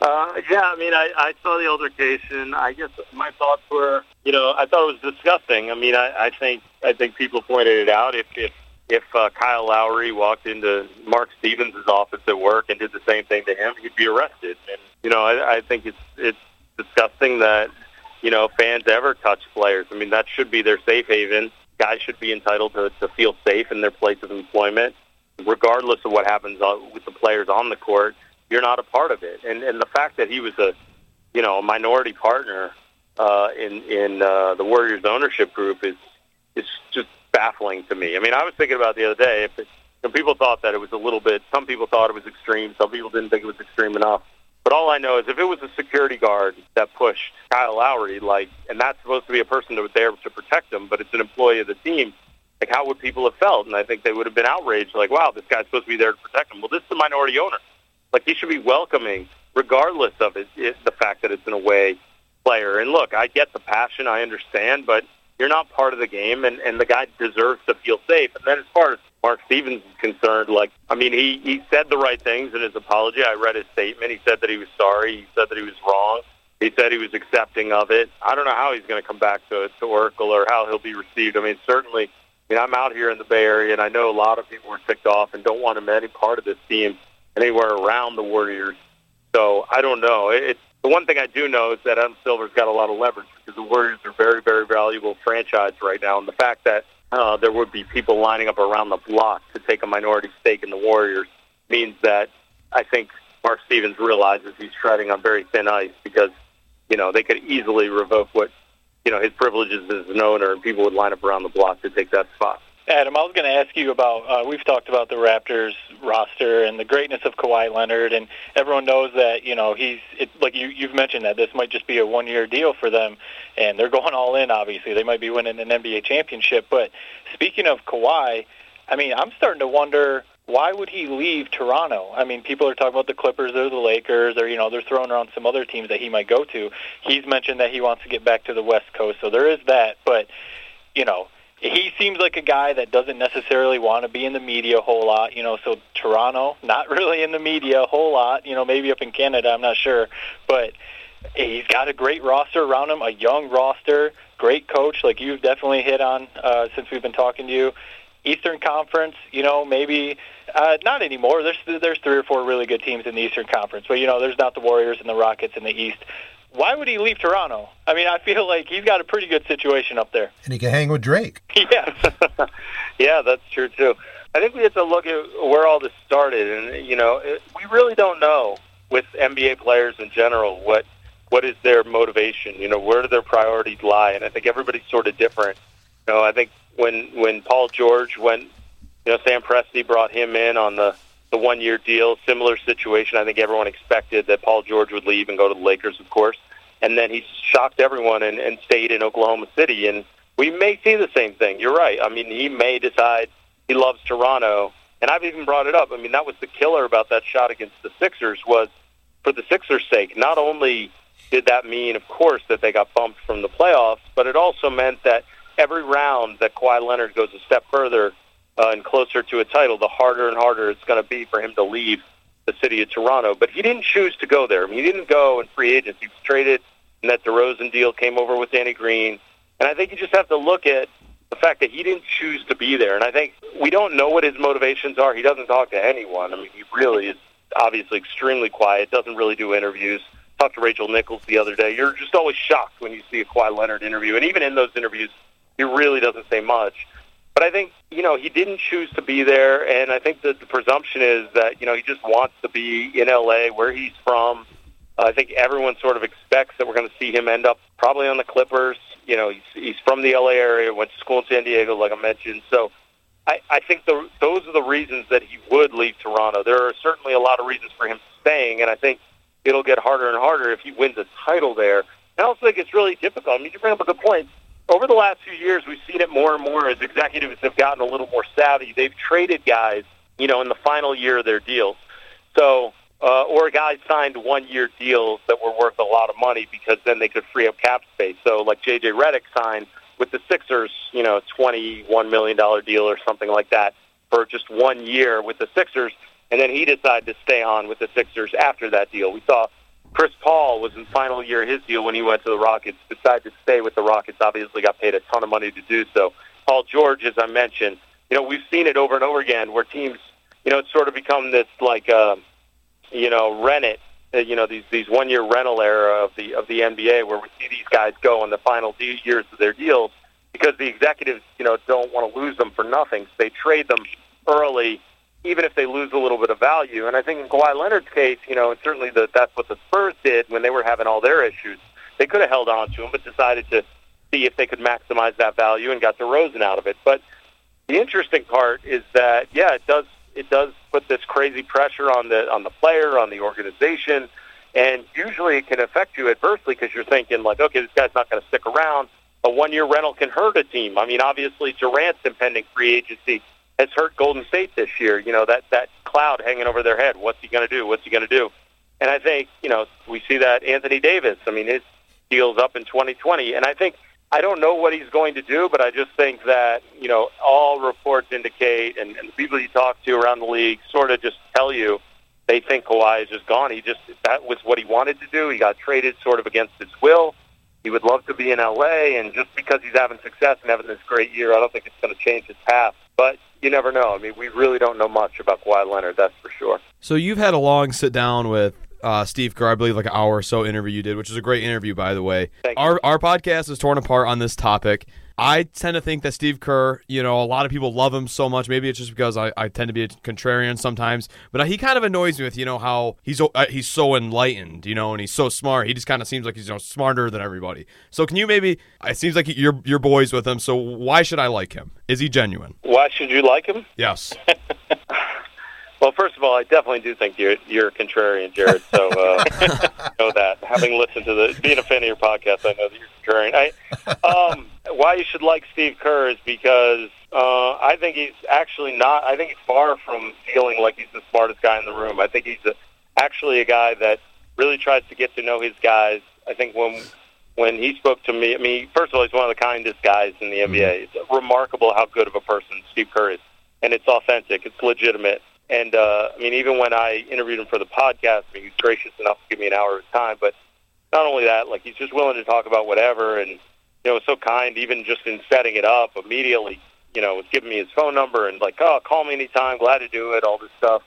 yeah, I mean, I, I saw the altercation. I guess my thoughts were, you know, I thought it was disgusting. I mean, I, I think I think people pointed it out. If if if uh, Kyle Lowry walked into Mark Stevens' office at work and did the same thing to him, he'd be arrested. And you know, I, I think it's it's disgusting that you know fans ever touch players. I mean, that should be their safe haven. Guys should be entitled to, to feel safe in their place of employment, regardless of what happens with the players on the court. You're not a part of it, and and the fact that he was a you know a minority partner uh, in in uh, the Warriors ownership group is is just baffling to me. I mean, I was thinking about the other day. If it, you know, people thought that it was a little bit. Some people thought it was extreme. Some people didn't think it was extreme enough. But all I know is if it was a security guard that pushed Kyle Lowry, like, and that's supposed to be a person that was there to protect him, but it's an employee of the team, like, how would people have felt? And I think they would have been outraged, like, wow, this guy's supposed to be there to protect him. Well, this is a minority owner. Like, he should be welcoming, regardless of it, it the fact that it's an away player. And look, I get the passion, I understand, but you're not part of the game, and, and the guy deserves to feel safe. And then as far as Mark Stevens is concerned, like, I mean, he, he said the right things in his apology. I read his statement. He said that he was sorry. He said that he was wrong. He said he was accepting of it. I don't know how he's going to come back to, to Oracle or how he'll be received. I mean, certainly, I mean, I'm out here in the Bay Area, and I know a lot of people are ticked off and don't want him any part of this team anywhere around the Warriors. So I don't know. It, the one thing I do know is that Adam Silver's got a lot of leverage because the Warriors are very, very valuable franchise right now, and the fact that uh, there would be people lining up around the block to take a minority stake in the Warriors means that I think Mark Stevens realizes he's treading on very thin ice because you know they could easily revoke what you know his privileges as an owner, and people would line up around the block to take that spot. Adam, I was going to ask you about. Uh, we've talked about the Raptors roster and the greatness of Kawhi Leonard, and everyone knows that you know he's it, like you you've mentioned that this might just be a one-year deal for them, and they're going all in. Obviously, they might be winning an NBA championship. But speaking of Kawhi, I mean, I'm starting to wonder why would he leave Toronto? I mean, people are talking about the Clippers or the Lakers, or you know, they're throwing around some other teams that he might go to. He's mentioned that he wants to get back to the West Coast, so there is that. But you know, he seems like a guy that doesn't necessarily want to be in the media a whole lot, you know. So Toronto, not really in the media a whole lot, you know. Maybe up in Canada, I'm not sure, but he's got a great roster around him, a young roster, great coach, like you've definitely hit on uh, since we've been talking to you. Eastern Conference, you know, maybe uh, not anymore. There's there's three or four really good teams in the Eastern Conference, but you know, there's not the Warriors and the Rockets in the East why would he leave Toronto? I mean, I feel like he's got a pretty good situation up there. And he can hang with Drake. Yeah. yeah, that's true too. I think we have to look at where all this started, and you know, it, we really don't know with NBA players in general what what is their motivation. You know, where do their priorities lie? And I think everybody's sort of different. You know, I think when when Paul George went, you know, Sam Presti brought him in on the the one year deal, similar situation. I think everyone expected that Paul George would leave and go to the Lakers, of course and then he shocked everyone and, and stayed in Oklahoma City. And we may see the same thing. You're right. I mean, he may decide he loves Toronto, and I've even brought it up. I mean, that was the killer about that shot against the Sixers was for the Sixers' sake. Not only did that mean, of course, that they got bumped from the playoffs, but it also meant that every round that Kawhi Leonard goes a step further uh, and closer to a title, the harder and harder it's going to be for him to leave the city of Toronto. But he didn't choose to go there. I mean, he didn't go in free agency. He was traded, and that DeRozan deal came over with Danny Green. And I think you just have to look at the fact that he didn't choose to be there. And I think we don't know what his motivations are. He doesn't talk to anyone. I mean, he really is obviously extremely quiet, doesn't really do interviews. Talked to Rachel Nichols the other day. You're just always shocked when you see a Kawhi Leonard interview. And even in those interviews, he really doesn't say much. But I think, you know, he didn't choose to be there, and I think that the presumption is that, you know, he just wants to be in L.A., where he's from. I think everyone sort of expects that we're going to see him end up probably on the Clippers. You know, he's, he's from the L.A. area, went to school in San Diego, like I mentioned. So I, I think the, those are the reasons that he would leave Toronto. There are certainly a lot of reasons for him staying, and I think it'll get harder and harder if he wins a title there. I also think it's really difficult. I mean, you bring up a good point over the last few years, we've seen it more and more as executives have gotten a little more savvy. They've traded guys, you know, in the final year of their deals. So, uh, or guys signed one-year deals that were worth a lot of money because then they could free up cap space. So, like J.J. Redick signed with the Sixers, you know, twenty-one million dollar deal or something like that for just one year with the Sixers, and then he decided to stay on with the Sixers after that deal. We saw Chris Paul was in final year of his deal when he went to the Rockets, decided to stay with the Rockets, obviously got paid a ton of money to do so. Paul George, as I mentioned, you know, we've seen it over and over again where teams, you know, it's sort of become this like, uh, you know, rent it, uh, you know, these these one year rental era of the of the NBA where we see these guys go in the final de- years of their deals because the executives, you know, don't want to lose them for nothing. So they trade them early even if they lose a little bit of value. And I think in Kawhi Leonard's case, you know, and certainly the, that's what the Spurs did when they were having all their issues. They could have held on to him, but decided to see if they could maximize that value and got DeRozan out of it. But the interesting part is that yeah, it does it does put this crazy pressure on the on the player, on the organization, and usually it can affect you adversely because you're thinking like, okay, this guy's not going to stick around. A one-year rental can hurt a team. I mean, obviously Durant's impending free agency has hurt Golden State this year. You know that that cloud hanging over their head. What's he going to do? What's he going to do? And I think you know we see that Anthony Davis. I mean, his deal's up in 2020, and I think I don't know what he's going to do, but I just think that you know all reports indicate, and, and the people you talk to around the league sort of just tell you they think Kawhi is just gone. He just that was what he wanted to do. He got traded sort of against his will. He would love to be in LA, and just because he's having success and having this great year, I don't think it's going to change his path. But you never know. I mean, we really don't know much about Kawhi Leonard, that's for sure. So you've had a long sit down with uh, Steve Kerr, I believe like an hour or so interview you did, which is a great interview, by the way. Thank our our podcast is torn apart on this topic. I tend to think that Steve Kerr, you know, a lot of people love him so much. Maybe it's just because I, I tend to be a contrarian sometimes, but he kind of annoys me with, you know, how he's uh, he's so enlightened, you know, and he's so smart. He just kind of seems like he's you know smarter than everybody. So can you maybe? It seems like you're you're boys with him. So why should I like him? Is he genuine? Why should you like him? Yes. Well, first of all, I definitely do think you're you're a contrarian, Jared. So uh, know that. Having listened to the being a fan of your podcast, I know that you're contrarian. I, um, why you should like Steve Kerr is because uh, I think he's actually not. I think he's far from feeling like he's the smartest guy in the room. I think he's a, actually a guy that really tries to get to know his guys. I think when when he spoke to me, I mean, first of all, he's one of the kindest guys in the NBA. It's remarkable how good of a person Steve Kerr is, and it's authentic. It's legitimate. And uh, I mean, even when I interviewed him for the podcast, I mean, he was gracious enough to give me an hour of his time. But not only that, like he's just willing to talk about whatever, and you know, so kind. Even just in setting it up, immediately, you know, was giving me his phone number and like, oh, call me anytime, glad to do it, all this stuff.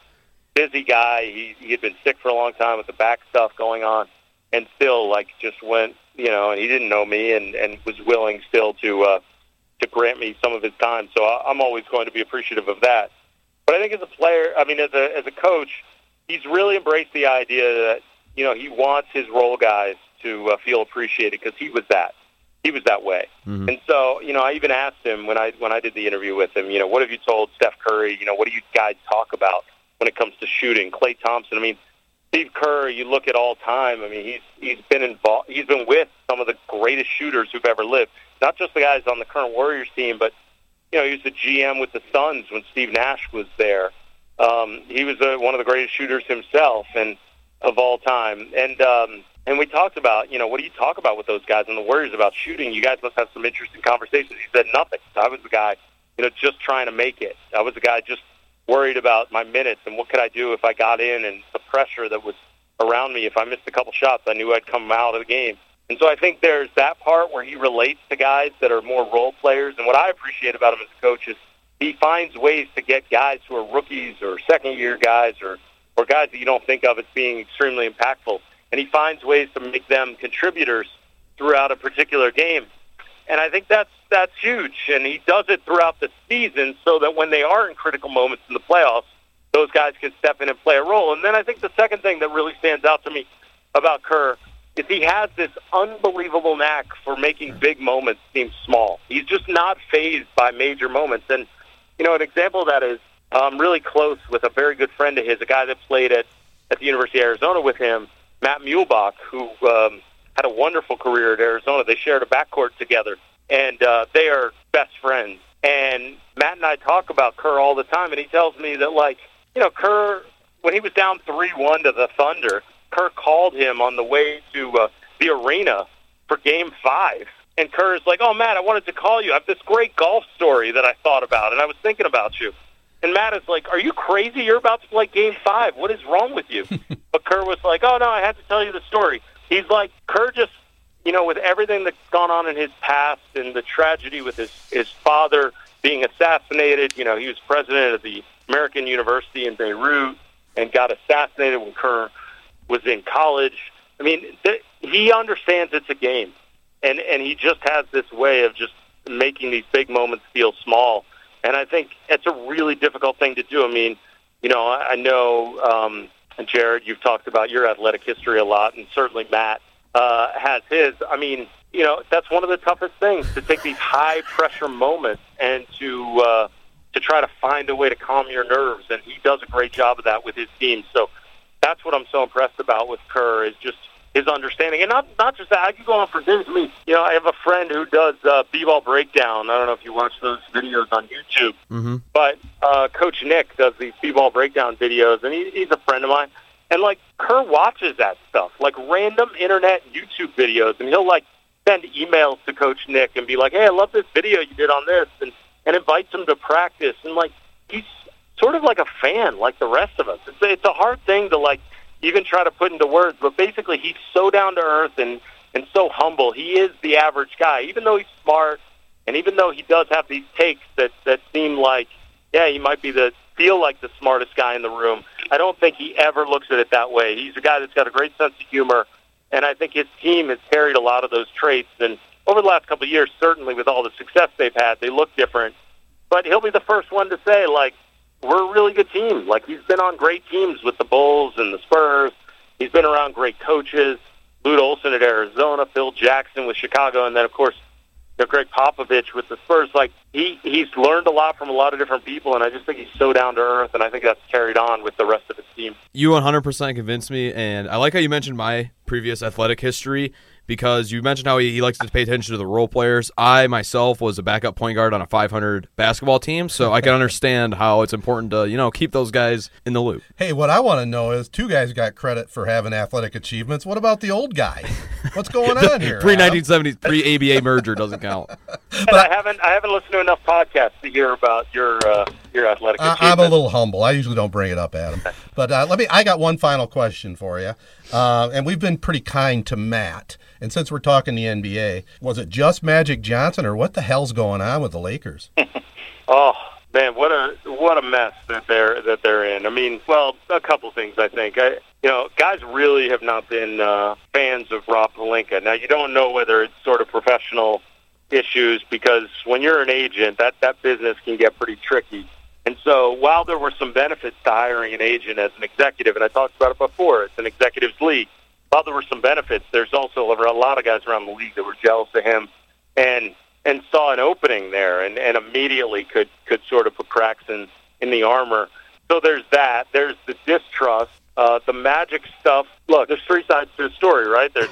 Busy guy. He he had been sick for a long time with the back stuff going on, and still like just went, you know, and he didn't know me and and was willing still to uh, to grant me some of his time. So I- I'm always going to be appreciative of that. But I think as a player, I mean, as a as a coach, he's really embraced the idea that you know he wants his role guys to uh, feel appreciated because he was that. He was that way. Mhm. And so, you know, I even asked him when I when I did the interview with him, you know, what have you told Steph Curry? You know, what do you guys talk about when it comes to shooting? Klay Thompson. I mean, Steve Kerr. You look at all time. I mean, he's he's been involved. He's been with some of the greatest shooters who've ever lived. Not just the guys on the current Warriors team, but you know, he was the GM with the Suns when Steve Nash was there. Um, he was uh, one of the greatest shooters himself, and of all time. And um, and we talked about, you know, what do you talk about with those guys and the Warriors about shooting? You guys must have some interesting conversations. He said nothing. I was the guy, you know, just trying to make it. I was the guy just worried about my minutes and what could I do if I got in and the pressure that was around me. If I missed a couple shots, I knew I'd come out of the game. And so I think there's that part where he relates to guys that are more role players. And what I appreciate about him as a coach is he finds ways to get guys who are rookies or second year guys or, or guys that you don't think of as being extremely impactful. And he finds ways to make them contributors throughout a particular game. And I think that's that's huge. And he does it throughout the season so that when they are in critical moments in the playoffs, those guys can step in and play a role. And then I think the second thing that really stands out to me about Kerr is he has this unbelievable knack for making big moments seem small. He's just not fazed by major moments. And, you know, an example of that is um, really close with a very good friend of his, a guy that played at, at the University of Arizona with him, Matt Muehlebach, who um, had a wonderful career at Arizona. They shared a backcourt together, and uh, they are best friends. And Matt and I talk about Kerr all the time, and he tells me that, like, you know, Kerr, when he was down 3-1 to the Thunder, Kerr called him on the way to uh, the arena for Game 5. And Kerr is like, oh, Matt, I wanted to call you. I have this great golf story that I thought about, and I was thinking about you. And Matt is like, are you crazy? You're about to play Game 5. What is wrong with you? but Kerr was like, oh, no, I had to tell you the story. He's like, Kerr just, you know, with everything that's gone on in his past and the tragedy with his, his father being assassinated, you know, he was president of the American University in Beirut and got assassinated when Kerr was in college. I mean, th- he understands it's a game, and and he just has this way of just making these big moments feel small. And I think it's a really difficult thing to do. I mean, you know, I I know um, Jared, you've talked about your athletic history a lot, and certainly Matt uh, has his. I mean, you know, that's one of the toughest things to take these high pressure moments and to uh, to try to find a way to calm your nerves, and he does a great job of that with his team. So that's what I'm so impressed about with Kerr is just his understanding, and not not just that. I could go on for days. I mean, you know, I have a friend who does uh, b-ball breakdown. I don't know if you watch those videos on YouTube, Mm-hmm. but uh, Coach Nick does these b-ball breakdown videos, and he, he's a friend of mine. And like Kerr watches that stuff, like random internet YouTube videos, and he'll like send emails to Coach Nick and be like, "Hey, I love this video you did on this," and and invites him to practice. And like he's sort of like a fan, like the rest of us. It's it's a hard thing to like even try to put into words, but basically he's so down to earth and and so humble. He is the average guy, even though he's smart, and even though he does have these takes that that seem like, yeah, he might be the feel like the smartest guy in the room. I don't think he ever looks at it that way. He's a guy that's got a great sense of humor, and I think his team has carried a lot of those traits. And over the last couple of years, certainly with all the success they've had, they look different. But he'll be the first one to say, like, we're a really good team. Like he's been on great teams with the Bulls and the Spurs. He's been around great coaches. Lute Olson at Arizona, Phil Jackson with Chicago, and then of course, Gregg Popovich with the Spurs. Like he he's learned a lot from a lot of different people, and I just think he's so down to earth, and I think that's carried on with the rest of his team. You 100% convinced me, and I like how you mentioned my previous athletic history because you mentioned how he, he likes to pay attention to the role players. I myself was a backup point guard on a 500 basketball team, so I can understand how it's important to you know keep those guys in the loop. Hey, what I want to know is two guys got credit for having athletic achievements. What about the old guy? What's going on here? Pre 1970s, pre ABA merger doesn't count. And I haven't I haven't listened to enough podcasts to hear about your uh, your athletic I, I'm a little humble. I usually don't bring it up, Adam. But uh, let me. I got one final question for you, uh, and we've been pretty kind to Matt. And since we're talking the NBA, was it just Magic Johnson, or what the hell's going on with the Lakers? Oh man, what a what a mess that they're that they're in. I mean, well, a couple things I think. I, you know, guys really have not been uh, fans of Rob Pelinka. Now you don't know whether it's sort of professional issues because when you're an agent, that that business can get pretty tricky. And so, while there were some benefits to hiring an agent as an executive, and I talked about it before, it's an executives league. While there were some benefits, there's also a lot of guys around the league that were jealous of him, and and saw an opening there, and, and immediately could could sort of put cracks in in the armor. So there's that. There's the distrust, uh, the magic stuff. Look, there's three sides to the story, right? There's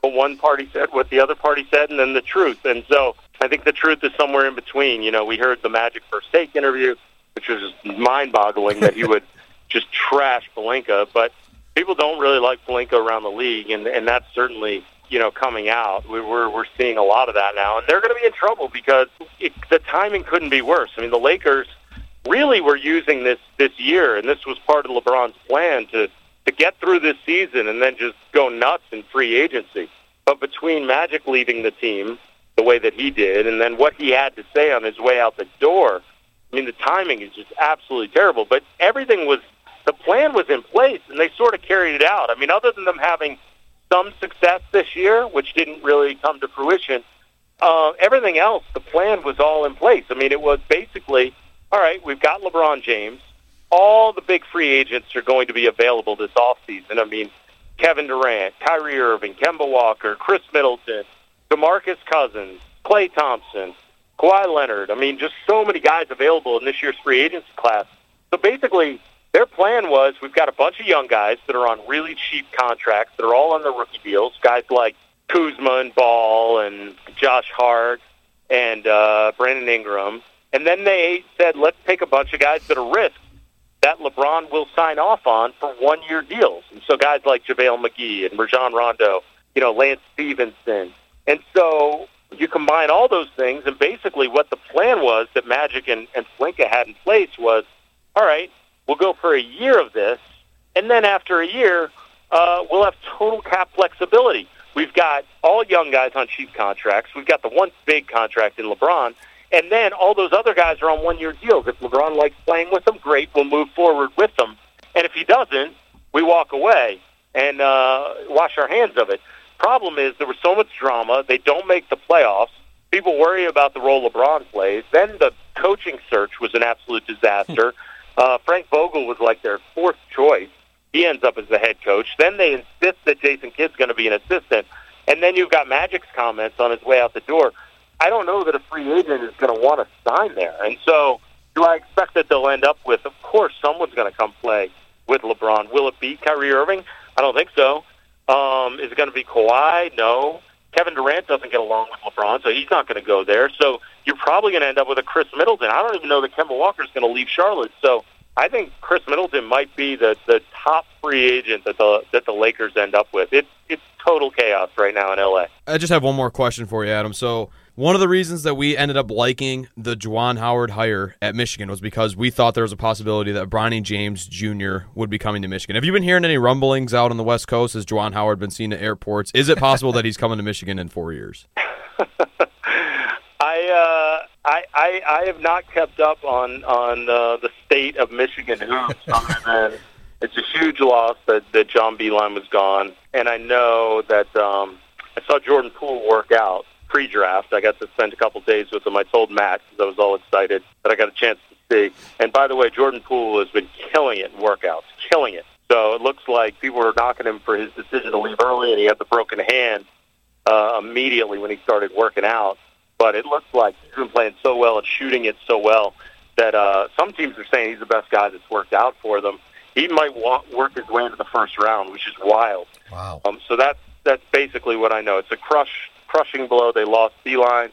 what one party said, what the other party said, and then the truth. And so I think the truth is somewhere in between. You know, we heard the Magic first take interview, which was mind-boggling that he would just trash Pelinka, but people don't really like Pelinka around the league, and and that's certainly you know coming out. We, we're we're seeing a lot of that now, and they're going to be in trouble because it, the timing couldn't be worse. I mean, the Lakers really were using this this year, and this was part of LeBron's plan to to get through this season and then just go nuts in free agency. But between Magic leaving the team the way that he did, and then what he had to say on his way out the door, I mean, the timing is just absolutely terrible. But everything was the plan was in place, and they sort of carried it out. I mean, other than them having some success this year, which didn't really come to fruition, uh, everything else, the plan was all in place. I mean, it was basically, all right, we've got LeBron James. All the big free agents are going to be available this offseason. I mean, Kevin Durant, Kyrie Irving, Kemba Walker, Khris Middleton, DeMarcus Cousins, Klay Thompson, Kawhi Leonard. I mean, just so many guys available in this year's free agency class. So basically, their plan was we've got a bunch of young guys that are on really cheap contracts that are all on the rookie deals. Guys like Kuzma and Ball and Josh Hart and uh, Brandon Ingram. And then they said, let's take a bunch of guys that are risks that LeBron will sign off on for one-year deals. And so guys like JaVale McGee and Rajon Rondo, you know, Lance Stephenson. And so you combine all those things, and basically what the plan was that Magic and, and Pelinka had in place was, all right, we'll go for a year of this, and then after a year, uh, we'll have total cap flexibility. We've got all young guys on cheap contracts. We've got the one big contract in LeBron. And then all those other guys are on one-year deals. If LeBron likes playing with them, great, we'll move forward with them. And if he doesn't, we walk away and uh, wash our hands of it. Problem is there was so much drama. They don't make the playoffs. People worry about the role LeBron plays. Then the coaching search was an absolute disaster. uh, Frank Vogel was like their fourth choice. He ends up as the head coach. Then they insist that Jason Kidd's going to be an assistant. And then you've got Magic's comments on his way out the door. I don't know that a free agent is going to want to sign there. And so do I expect that they'll end up with? Of course, someone's going to come play with LeBron. Will it be Kyrie Irving? I don't think so. Um, is it going to be Kawhi? No. Kevin Durant doesn't get along with LeBron, so he's not going to go there. So you're probably going to end up with a Khris Middleton. I don't even know that Kemba Walker's going to leave Charlotte. So I think Khris Middleton might be the the top free agent that the that the Lakers end up with. It's it's total chaos right now in LA. I just have one more question for you, Adam. So one of the reasons that we ended up liking the Juwan Howard hire at Michigan was because we thought there was a possibility that Bronny James Jr. would be coming to Michigan. Have you been hearing any rumblings out on the West Coast? Has Juwan Howard been seen at airports? Is it possible that he's coming to Michigan in four years? I, uh, I I I have not kept up on on uh, the state of Michigan it's a huge loss that that John Beilein was gone, and I know that um, I saw Jordan Poole work out pre-draft. I got to spend a couple days with him. I told Matt because I was all excited that I got a chance to see. And by the way, Jordan Poole has been killing it in workouts, killing it. So it looks like people were knocking him for his decision to leave early, and he had the broken hand uh, immediately when he started working out. But it looks like he's been playing so well and shooting it so well that uh, some teams are saying he's the best guy that's worked out for them. He might want, work his way into the first round, which is wild. Wow. Um, so that's that's basically what I know. It's a crush crushing blow. They lost Beilein.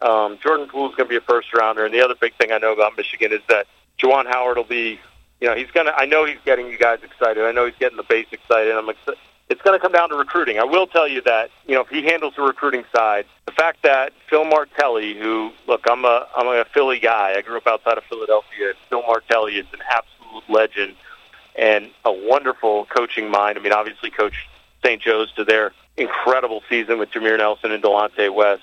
Um, Jordan Poole's going to be a first rounder, and the other big thing I know about Michigan is that Juwan Howard will be, you know, he's going to. I know he's getting you guys excited. I know he's getting the base excited. I'm excited. It's going to come down to recruiting. I will tell you that, you know, if he handles the recruiting side, the fact that Phil Martelli, who look, I'm a I'm a Philly guy. I grew up outside of Philadelphia. Phil Martelli is an absolute legend and a wonderful coaching mind. I mean, obviously, coached St. Joe's to their incredible season with Jameer Nelson and Delonte West.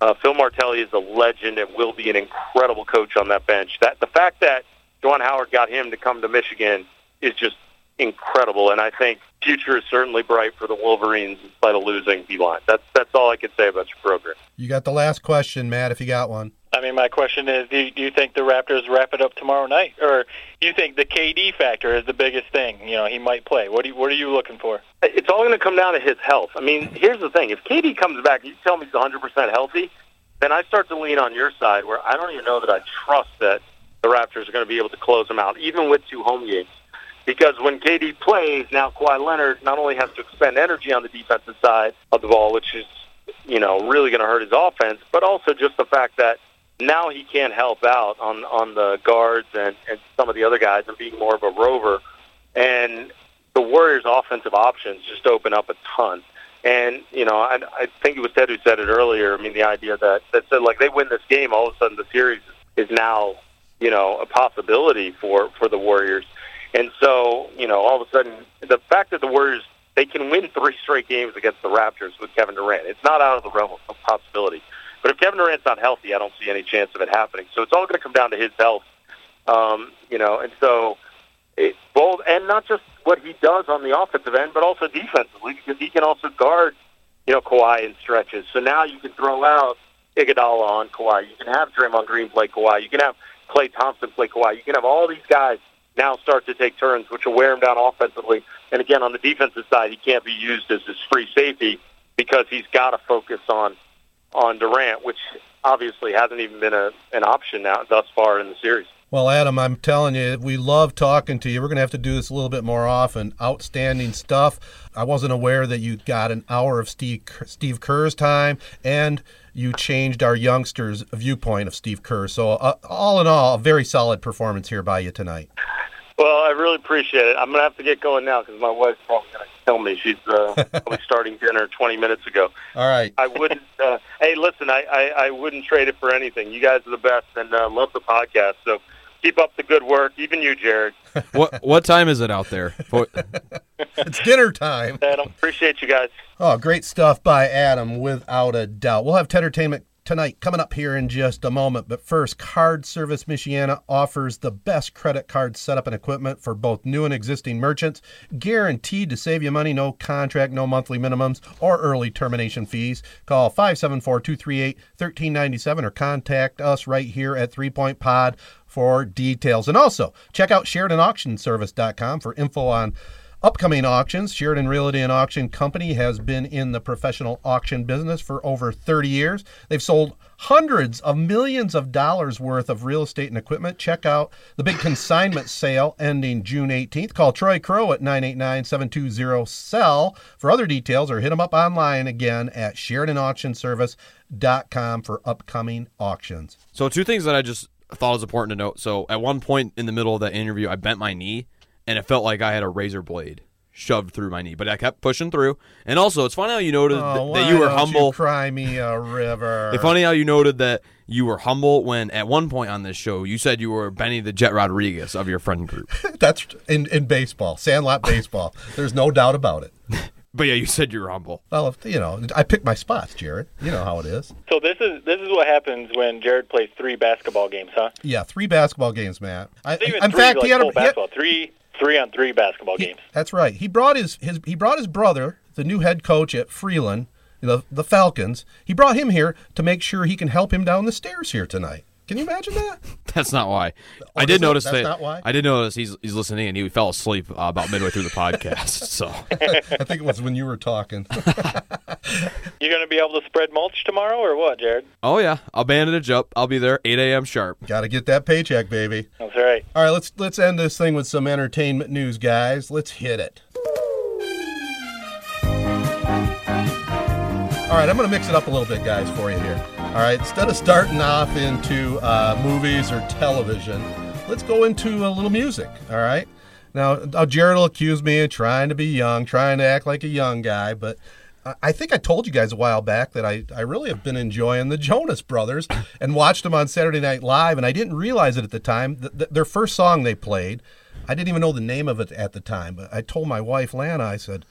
Uh, Phil Martelli is a legend and will be an incredible coach on that bench. That the fact that Juwan Howard got him to come to Michigan is just incredible, and I think future is certainly bright for the Wolverines in spite of losing Beilein. That's that's all I can say about your program. You got the last question, Matt, if you got one. I mean, my question is: Do you, do you think the Raptors wrap it up tomorrow night, or do you think the KD factor is the biggest thing? You know, he might play. What do you, What are you looking for? It's all going to come down to his health. I mean, here's the thing: if KD comes back, you tell me he's 100 percent healthy, then I start to lean on your side, where I don't even know that I trust that the Raptors are going to be able to close them out, even with two home games. Because when KD plays, now Kawhi Leonard not only has to expend energy on the defensive side of the ball, which is, you know, really going to hurt his offense, but also just the fact that now he can't help out on on the guards and, and some of the other guys and being more of a rover. And the Warriors' offensive options just open up a ton. And you know, I, I think it was Ted who said it earlier. I mean, the idea that that said like they win this game, all of a sudden the series is now you know a possibility for for the Warriors. And so, you know, all of a sudden, the fact that the Warriors they can win three straight games against the Raptors with Kevin Durant, it's not out of the realm of possibility. But if Kevin Durant's not healthy, I don't see any chance of it happening. So it's all going to come down to his health, um, you know. And so, it, both and not just what he does on the offensive end, but also defensively, because he can also guard, you know, Kawhi in stretches. So now you can throw out Iguodala on Kawhi. You can have Draymond Green play Kawhi. You can have Klay Thompson play Kawhi. You can have all these guys now start to take turns, which will wear him down offensively. And again, on the defensive side, he can't be used as his free safety because he's got to focus on on Durant, which obviously hasn't even been a, an option now thus far in the series. Well, Adam, I'm telling you, we love talking to you. We're going to have to do this a little bit more often. Outstanding stuff. I wasn't aware that you got an hour of Steve Steve Kerr's time, and you changed our youngsters' viewpoint of Steve Kerr. So, uh, all in all, a very solid performance here by you tonight. Well, I really appreciate it. I'm going to have to get going now because my wife's probably going to kill me. She's uh, probably starting dinner 20 minutes ago. All right. I wouldn't. Uh, hey, listen, I, I, I wouldn't trade it for anything. You guys are the best, and uh, love the podcast. So keep up the good work. Even you, Jared. what what time is it out there? it's dinner time. Adam, appreciate you guys. Oh, great stuff by Adam, without a doubt. We'll have entertainment tonight coming up here in just a moment. But first, Card Service Michiana offers the best credit card setup and equipment for both new and existing merchants, guaranteed to save you money, no contract, no monthly minimums, or early termination fees. Call 574 238 1397 or contact us right here at Three Point Pod for details. And also, check out SheridanAuctionService.com for info on Upcoming auctions. Sheridan Realty and Auction Company has been in the professional auction business for over 30 years. They've sold hundreds of millions of dollars worth of real estate and equipment. Check out the big consignment sale ending June 18th. Call Troy Crow at 989 720 SELL for other details or hit them up online again at SheridanAuctionService.com for upcoming auctions. So two things that I just thought was important to note. So at one point in the middle of that interview, I bent my knee and it felt like I had a razor blade shoved through my knee, but I kept pushing through. And also, it's funny how you noted Oh, that you were don't humble. cry me a river. It's funny how you noted that you were humble when at one point on this show you said you were Benny the Jet Rodriguez of your friend group. That's in, in baseball, sandlot baseball. There's no doubt about it. but yeah, you said you were humble. Well, you know, I pick my spots, Jared. You know how it is. So this is this is what happens when Jared plays three basketball games, huh? Yeah, three basketball games, Matt. I, Not even in three, fact, like he had a full he had- basketball. Three three on three basketball he- games. that's right. He brought his, his he brought his brother, the new head coach at Freeland, the the Falcons. He brought him here to make sure he can help him down the stairs here tonight. Can you imagine that? That's not why. Oh, I did notice That's that. not why? I did notice he's he's listening and he fell asleep uh, about midway through the podcast. So I think it was when you were talking. You gonna be able to spread mulch tomorrow or what, Jared? oh yeah, I'll bandage up. I'll be there 8 a.m. sharp. Got to get that paycheck, baby. That's right. All right, let's let's end this thing with some entertainment news, guys. Let's hit it. All right, I'm going to mix it up a little bit, guys, for you here. All right, instead of starting off into uh, movies or television, let's go into a little music. All right. Now, now, Jared will accuse me of trying to be young, trying to act like a young guy, but I- think I told you guys a while back that I, I really have been enjoying the Jonas Brothers and watched them on Saturday Night Live, and I didn't realize it at the time. Th- th- their first song they played, I didn't even know the name of it at the time, but I told my wife Lana, I said,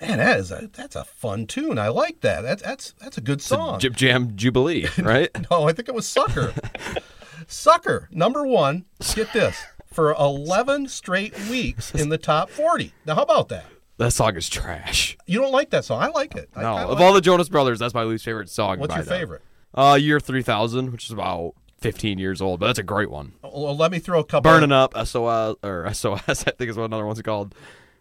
"Man, that is a that's a fun tune. I like that. That's that's that's a good song." Jib Jam Jubilee, right? No, I think it was Sucker. Sucker, number one. Get this for 11 straight weeks in the top 40. Now, how about that? That song is trash. You don't like that song? I like it. I No, kinda of like all the Jonas Brothers, that's my least favorite song. what's by your them. favorite? Uh, year 3000, which is about 15 years old, but that's a great one. Well, let me throw a couple. Burning Up, SOS, or SOS, I think is what another one's called.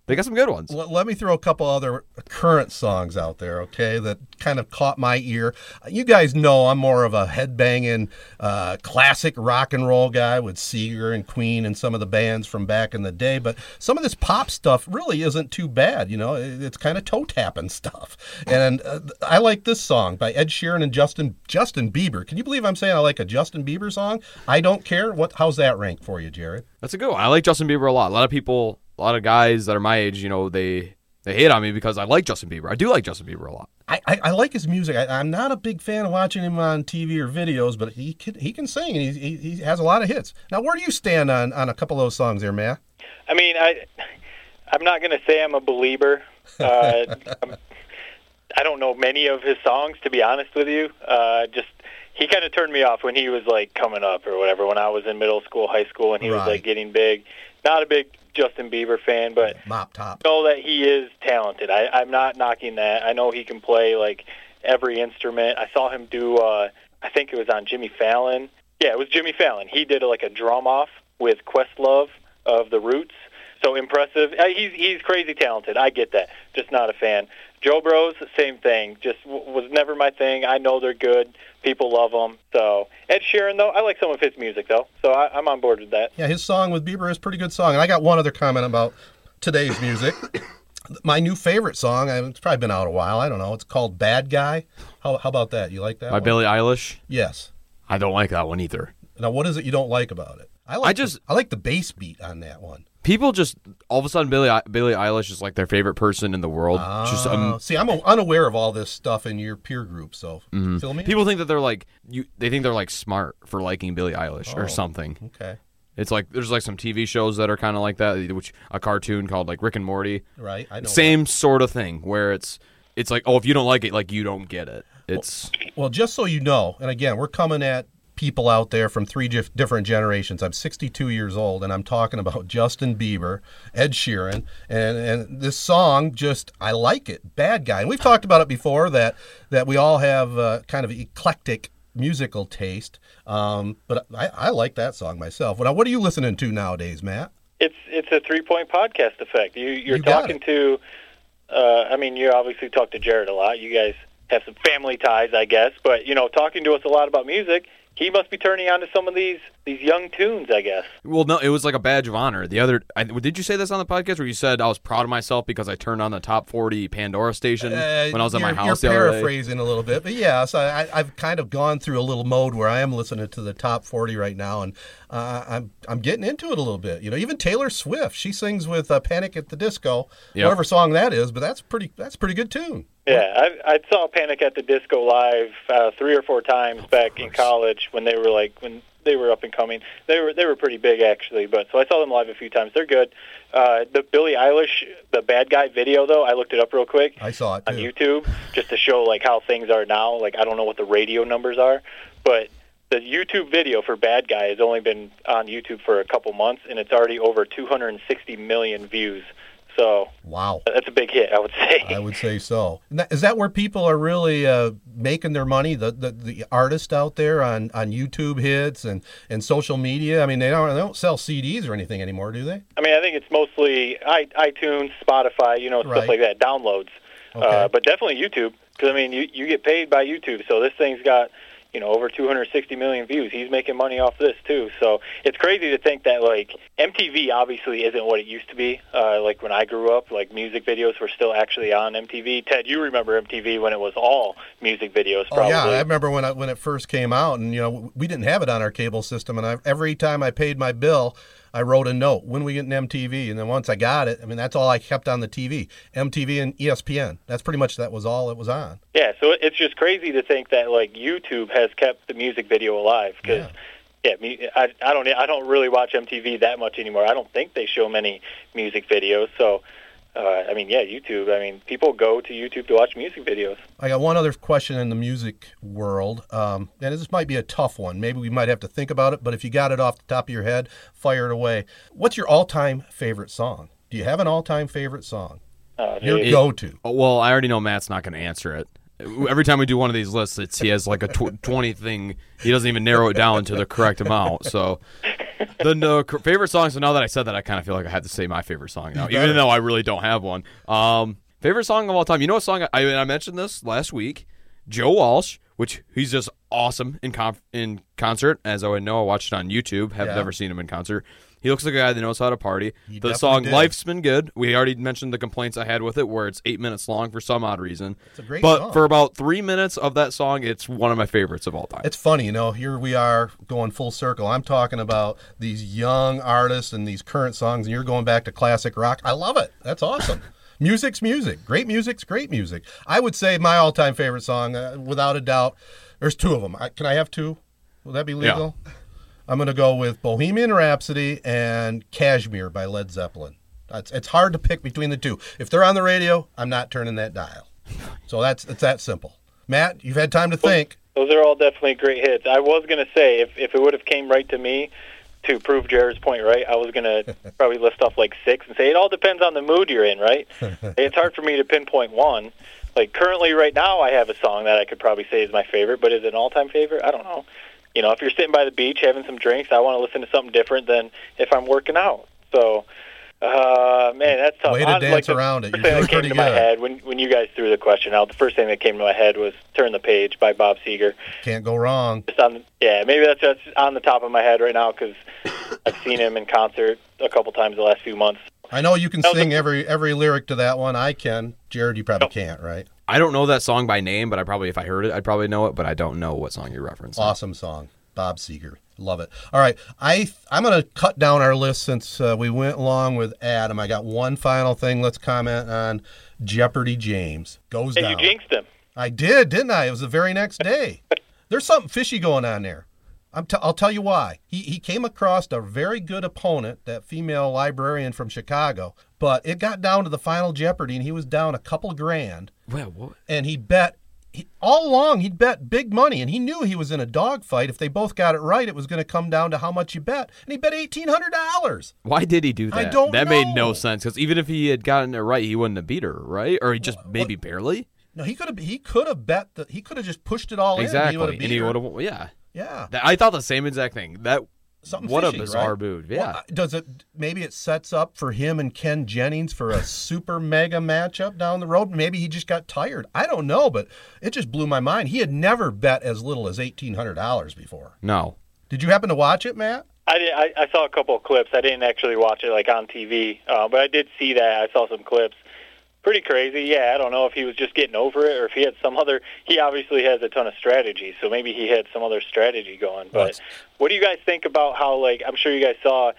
They got some good ones. Let, let me throw a couple other current songs out there, okay, that kind of caught my ear. You guys know I'm more of a headbanging, uh, classic rock and roll guy with Seger and Queen and some of the bands from back in the day, but some of this pop stuff really isn't too bad, you know. It's kind of toe tapping stuff, and uh, I like this song by Ed Sheeran and Justin Justin Bieber. Can you believe I'm saying I like a Justin Bieber song? I don't care. What? How's that rank for you, Jared? That's a good one. I like Justin Bieber a lot. A lot of people, a lot of guys that are my age, you know, they they hate on me because I like Justin Bieber. I do like Justin Bieber a lot. I, I, I like his music. I, I'm not a big fan of watching him on TV or videos, but he can he can sing and he, he, he has a lot of hits. Now, where do you stand on, on a couple of those songs there, Matt? I mean, I I'm not gonna say I'm a believer. Uh, I'm, I don't know many of his songs, to be honest with you. Uh, just he kind of turned me off when he was like coming up or whatever. When I was in middle school, high school, and he was like getting big. Not a big Justin Bieber fan, but Mop Top. know that he is talented. I, I'm not knocking that. I know he can play like every instrument. I saw him do. Uh, I think it was on Jimmy Fallon. Yeah, it was Jimmy Fallon. He did like a drum off with Questlove of the Roots. So impressive. Uh, he's he's crazy talented. I get that. Just not a fan. Joe Bros, same thing. Just w- was never my thing. I know they're good. People love them. So Ed Sheeran, though, I like some of his music though. So I, I'm on board with that. Yeah, his song with Bieber is a pretty good song. And I got one other comment about today's music. My new favorite song, it's probably been out a while. I don't know. It's called Bad Guy. How, how about that? You like that? By one? Billie Eilish, Yes. I don't like that one either. Now, what is it you don't like about it? I like I just- the, I like the bass beat on that one. People just all of a sudden Billie Billie Eilish is like their favorite person in the world. just Uh, um, see, I'm unaware of all this stuff in your peer group, so fill me. people think that they're like you. They think they're like smart for liking Billie Eilish Oh. or something. Okay, It's like there's like some TV shows that are kind of like that, which a cartoon called like Rick and Morty. right. I know. Same sort of thing where it's it's like oh if you don't like it like you don't get it. It's Well, just so you know, and again, we're coming at people out there from three dif- different generations. I'm 62 years old, and I'm talking about Justin Bieber, Ed Sheeran, and and this song just I like it. Bad guy. And we've talked about it before that that we all have uh, kind of eclectic musical taste. Um, but I, I like that song myself. Now, what are you listening to nowadays, Matt? it's it's a three point podcast effect. You you're You talking it. to. Uh, I mean, you obviously talk to Jared a lot. You guys have some family ties, I guess. But you know, talking to us a lot about music, he must be turning on to some of these these young tunes, I guess. Well, no, it was like a badge of honor. The other, I, did you say this on the podcast where you said I was proud of myself because I turned on the top forty Pandora station Uh, when I was at my house You're the other day? paraphrasing a little bit, but yes, I, I, I've kind of gone through a little mode where I am listening to the top forty right now, and uh, I'm I'm getting into it a little bit. You know, even Taylor Swift, she sings with uh, Panic at the Disco, Yep. whatever song that is, but that's pretty that's a pretty good tune. Yeah, I, I saw Panic at the Disco live uh, three or four times back in college when they were like when they were up and coming. They were they were pretty big actually, but so I saw them live a few times. They're good. Uh, the Billie Eilish, the Bad Guy video though, I looked it up real quick I saw it on too. YouTube just to show like how things are now. Like I don't know what the radio numbers are, but the YouTube video for Bad Guy has only been on YouTube for a couple months and it's already over 260 million views. So Wow. that's a big hit, I would say. I would say so. Is that where people are really uh, making their money? The, the the artists out there on, on YouTube hits and, and social media. I mean, they don't they don't sell CDs or anything anymore, do they? I mean, I think it's mostly i iTunes, Spotify, you know, Right. stuff like that, downloads. Okay. Uh, but definitely YouTube, because I mean, you you get paid by YouTube, so this thing's got you know over 260 million views. He's making money off this too. So it's crazy to think that like MTV obviously isn't what it used to be. Uh, like when I grew up, like music videos were still actually on MTV. Ted, you remember MTV when it was all music videos? Oh Probably. yeah, I remember when I, when it first came out, and you know we didn't have it on our cable system, and I, every time I paid my bill, I wrote a note when we get an MTV, and then once I got it, I mean that's all I kept on the TV, MTV and ESPN. That's pretty much that was all it was on. Yeah, so it's just crazy to think that like YouTube has kept the music video alive because yeah, me, I I don't I don't really watch MTV that much anymore. I don't think they show many music videos. So uh, I mean, yeah, YouTube. I mean, people go to YouTube to watch music videos. I got one other question in the music world, um, and this might be a tough one. Maybe we might have to think about it, but if you got it off the top of your head, fire it away. What's your all-time favorite song? Do you have an all-time favorite song? Uh, Your go-to? Oh, Well, I already know Matt's not going to answer it. Every time we do one of these lists, it's he has like a tw- twenty thing. He doesn't even narrow it down to the correct amount. So the no, favorite song. So now that I said that, I kind of feel like I had to say my favorite song now, even though I really don't have one. Um, favorite song of all time. You know what song? I, I mentioned this last week. Joe Walsh, which he's just awesome in conf- in concert. As I know, I watched it on YouTube. Have Yeah. never seen him in concert. He looks like a guy that knows how to party. He the song did. "Life's Been Good." We already mentioned the complaints I had with it, where it's eight minutes long for some odd reason. It's a great but song. for about three minutes of that song, it's one of my favorites of all time. It's funny, you know, here we are going full circle. I'm talking about these young artists and these current songs, and you're going back to classic rock. I love it. That's awesome. Music's music. Great music's great music. I would say my all time favorite song, uh, without a doubt, there's two of them. I, can I have two? Will that be legal? I'm going to go with Bohemian Rhapsody and Kashmir by Led Zeppelin. It's, it's hard to pick between the two. If they're on the radio, I'm not turning that dial. So that's it's that simple. Matt, you've had time to think. Those are all definitely great hits. I was gonna say if if it would have came right to me to prove Jared's point right, I was gonna probably list off like six and say it all depends on the mood you're in, right? it's hard for me to pinpoint one. Like currently, right now, I have a song that I could probably say is my favorite, but is it an all-time favorite? I don't know. You know, if you're sitting by the beach having some drinks, I want to listen to something different than if I'm working out. So, uh, man, that's tough. Way to dance like around it. You're doing that came to my head when when you guys threw the question out, the first thing that came to my head was "Turn the Page" by Bob Seger. Can't go wrong. Just on, yeah, maybe that's just on the top of my head right now because I've seen him in concert a couple times the last few months. I know you can sing a- every every lyric to that one. I can. Jared, you probably can't, right? I don't know that song by name, but I probably, if I heard it, I'd probably know it. But I don't know what song you're referencing. Awesome song, Bob Seger. Love it. All right, I I'm gonna cut down our list since uh, we went along with Adam. I got one final thing. Let's comment on Jeopardy. James goes Hey, down. you jinxed him. I did, didn't I? It was the very next day. There's something fishy going on there. I'm t- I'll tell you why. He, he came across a very good opponent, that female librarian from Chicago, but it got down to the final Jeopardy, and he was down a couple grand, Well, what? and he bet. He, all along, he'd bet big money, and he knew he was in a dogfight. If they both got it right, it was going to come down to how much you bet, and he bet eighteen hundred dollars. Why did he do that? I don't that made no sense because even if he had gotten it right, he wouldn't have beat her, right? Or he just maybe barely. No, he could have. He could have bet that he could have just pushed it all in. Exactly, and he would have and beat he her. would have. Yeah, Yeah. That- I thought the same exact thing. That Something What a fishy, bizarre right? move, yeah. uh, does it? Maybe it sets up for him and Ken Jennings for a super mega matchup down the road. Maybe he just got tired. I don't know, but it just blew my mind. He had never bet as little as eighteen hundred dollars before. No. Did you happen to watch it, Matt? I, did, I I saw a couple of clips. I didn't actually watch it like on TV, uh, but I did see that. I saw some clips. Pretty crazy. Yeah, I don't know if he was just getting over it or if he had some other. He obviously has a ton of strategy, so maybe he had some other strategy going. But Right. what do you guys think about how like I'm sure you guys saw,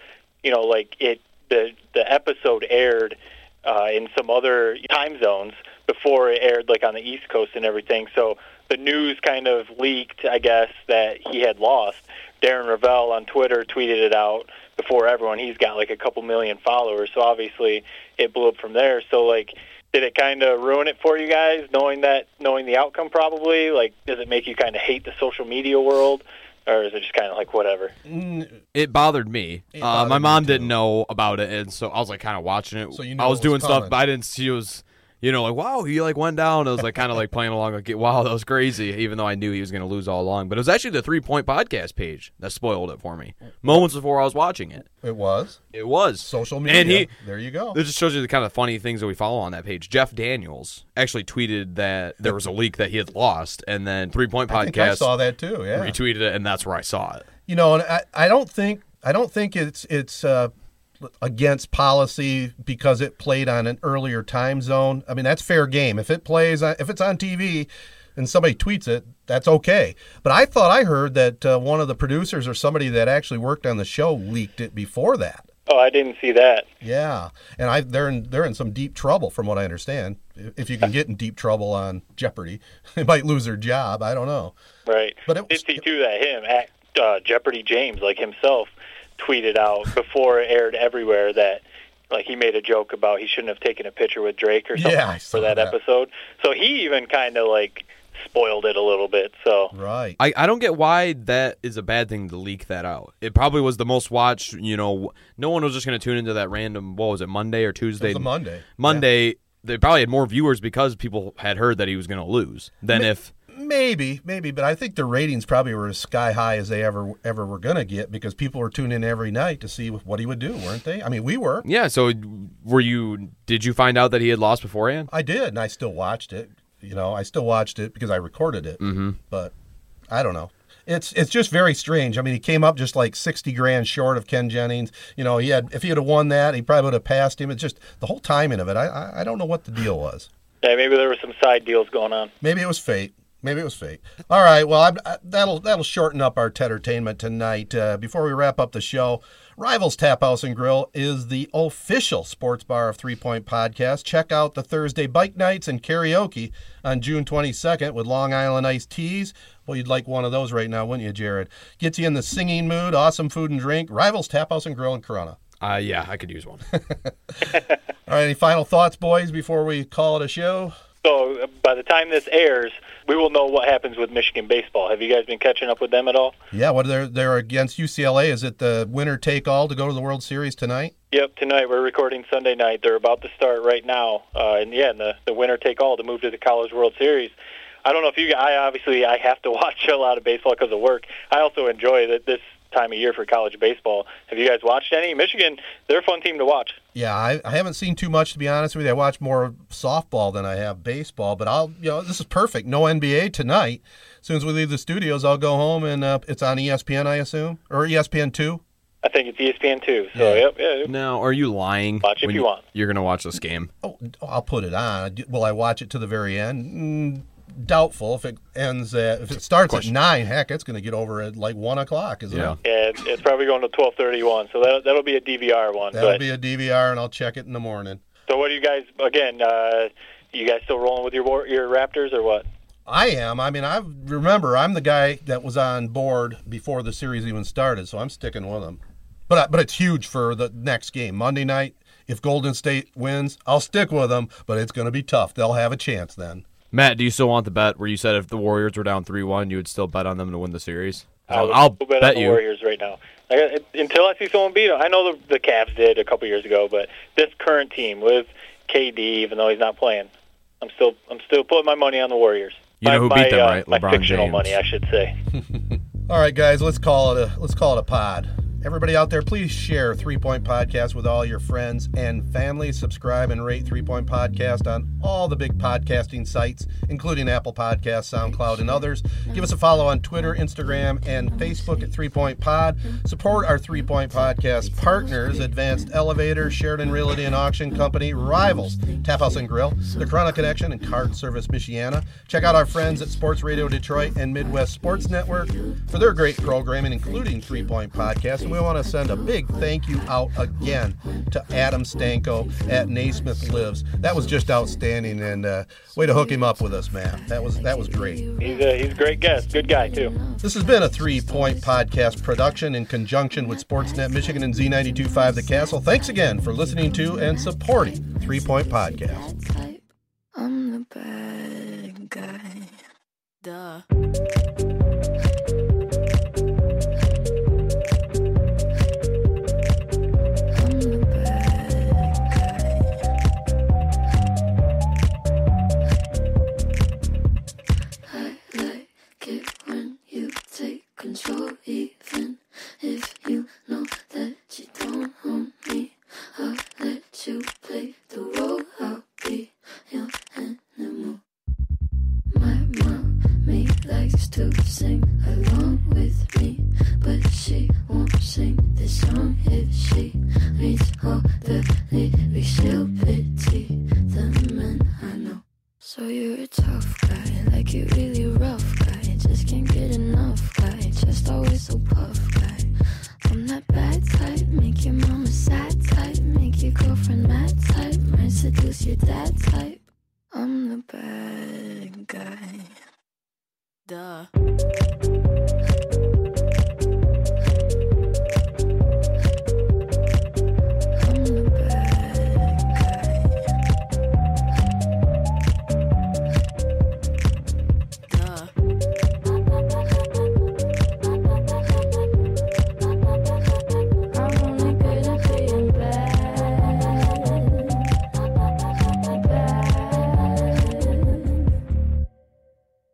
you know, like it the the episode aired uh, in some other time zones before it aired like on the East Coast and everything. So the news kind of leaked, I guess, that he had lost. Darren Rovell on Twitter tweeted it out before everyone. He's got like a couple million followers, so obviously it blew up from there. So like did it kind of ruin it for you guys knowing that knowing the outcome probably? Like does it make you kind of hate the social media world? Or is it just kind of like whatever? It bothered me. It uh, my mom me, didn't know about it, and so I was like kind of watching it. So you knew I was it was doing stuff, but I didn't see it was, you know, like wow, he like went down. I was like kind of like playing along, like wow, that was crazy. Even though I knew he was going to lose all along, but it was actually the three point podcast page that spoiled it for me. Moments before I was watching it, It was it was social media. and he. there you go. It just shows you the kind of funny things that we follow on that page. Jeff Daniels actually tweeted that there was a leak that he had lost, and then Three Point I think I Podcast saw that too. Yeah, retweeted it, and that's where I saw it. you know, and I, I don't think I don't think it's it's uh, against policy because it played on an earlier time zone. I mean, that's fair game. If it plays, if it's on TV, and somebody tweets it, that's okay. But I thought I heard that uh, one of the producers or somebody that actually worked on the show leaked it before that. oh i didn't see that Yeah, and I they're in they're in some deep trouble from what I understand. If you can get in deep trouble on Jeopardy, they might lose their job. I don't know. right But it did see too that him at uh, jeopardy james like himself tweeted out before it aired everywhere that like he made a joke about he shouldn't have taken a picture with drake or something Yeah, for that, that. episode so he even kind of like spoiled it a little bit so Right. I, I don't get why that is a bad thing to leak that out. It probably was the most watched. You know, no one was just going to tune into that random. What was it, Monday or Tuesday? It was a Monday. Monday. They probably had more viewers because people had heard that he was going to lose than if. Maybe, maybe, but I think the ratings probably were as sky high as they ever ever were going to get because people were tuning in every night to see what he would do, weren't they? I mean, we were. Yeah. So, were you? Did you find out that he had lost beforehand? I did, and I still watched it. You know, I still watched it because I recorded it. Mm-hmm. But I don't know. It's it's just very strange. I mean, he came up just like sixty grand short of Ken Jennings. You know, he had if he had won that, he probably would have passed him. It's just the whole timing of it. I I, I don't know what the deal was. yeah maybe there were some side deals going on Maybe it was fate. Maybe it was fate. All right. Well, I'm, I, that'll that'll shorten up our entertainment tonight. Uh, before we wrap up the show, Rivals Tap House and Grill is the official sports bar of Three Point Podcast. Check out the Thursday bike nights and karaoke on June 22nd with Long Island iced teas. Well, you'd like one of those right now, wouldn't you, Jared? Gets you in the singing mood. Awesome food and drink. Rivals Tap House and Grill in Corunna. Uh, yeah, I could use one. All right. Any final thoughts, boys, before we call it a show? So uh, by the time this airs, we will know what happens with Michigan baseball. Have you guys been catching up with them at all? Yeah. What they're they're against UCLA? Is it the winner take all to go to the World Series tonight? Yep, tonight we're recording Sunday night. They're about to start right now, uh, and yeah, and the the winner take all to move to the College World Series. I don't know if you. I obviously I have to watch a lot of baseball because of work. I also enjoy that this time of year for college baseball. Have you guys watched any? Michigan, they're a fun team to watch. Yeah, I, I haven't seen too much to be honest with you. I watch more softball than I have baseball, but I'll you know this is perfect. No NBA tonight. As soon as we leave the studios, I'll go home and uh, it's on ESPN, I assume, or ESPN two. I think it's ESPN too. So Yeah. yep, yeah. now, are you lying? Watch if when you want. You're going to watch this game. Oh, I'll put it on. Will I watch it to the very end? Mm, doubtful. If it ends at if it starts at nine, heck, it's going to get over at like one o'clock, isn't Yeah. it? Yeah, it's, it's probably going to twelve thirty one. So that that'll be a DVR one. That'll but be a DVR, and I'll check it in the morning. so what do you guys? Again, uh, you guys still rolling with your your Raptors or what? I am. I mean, I remember I'm the guy that was on board before the series even started, so I'm sticking with them. But but it's huge for the next game Monday night. If Golden State wins, I'll stick with them, but it's going to be tough. They'll have a chance then. Matt, do you still want the bet where you said if the Warriors were down 3 1, you would still bet on them to win the series? I'll, I'll bet, bet, on the you. Warriors right now. I got, until I see someone beat them. I know the, the Cavs did a couple years ago, but this current team with KD, even though he's not playing, I'm still I'm still putting my money on the Warriors. You know my, who my, beat them, uh, right? My LeBron fictional James. money, I should say. All right, guys, let's call it a let's call it a pod. Everybody out there, please share Three Point Podcast with all your friends and family. Subscribe and rate Three Point Podcast on all the big podcasting sites, including Apple Podcasts, SoundCloud, and others. Give us a follow on Twitter, Instagram, and Facebook at Three Point Pod. Support our Three Point Podcast partners Advanced Elevator, Sheridan Realty and Auction Company, Rivals, Tap House and Grill, The Corunna Connection, and Card Service Michiana. Check out our friends at Sports Radio Detroit and Midwest Sports Network for their great programming, including Three Point Podcast. And we want to send a big thank you out again to Adam Stanko at Naismith Lives. That was just outstanding, and uh, way to hook him up with us, man. That was that was great. He's a he's a great guest, good guy too. This has been a Three Point Podcast production in conjunction with Sportsnet Michigan and Z92.5 The Castle. Thanks again for listening to and supporting Three Point Podcast. I'm the bad guy. Duh.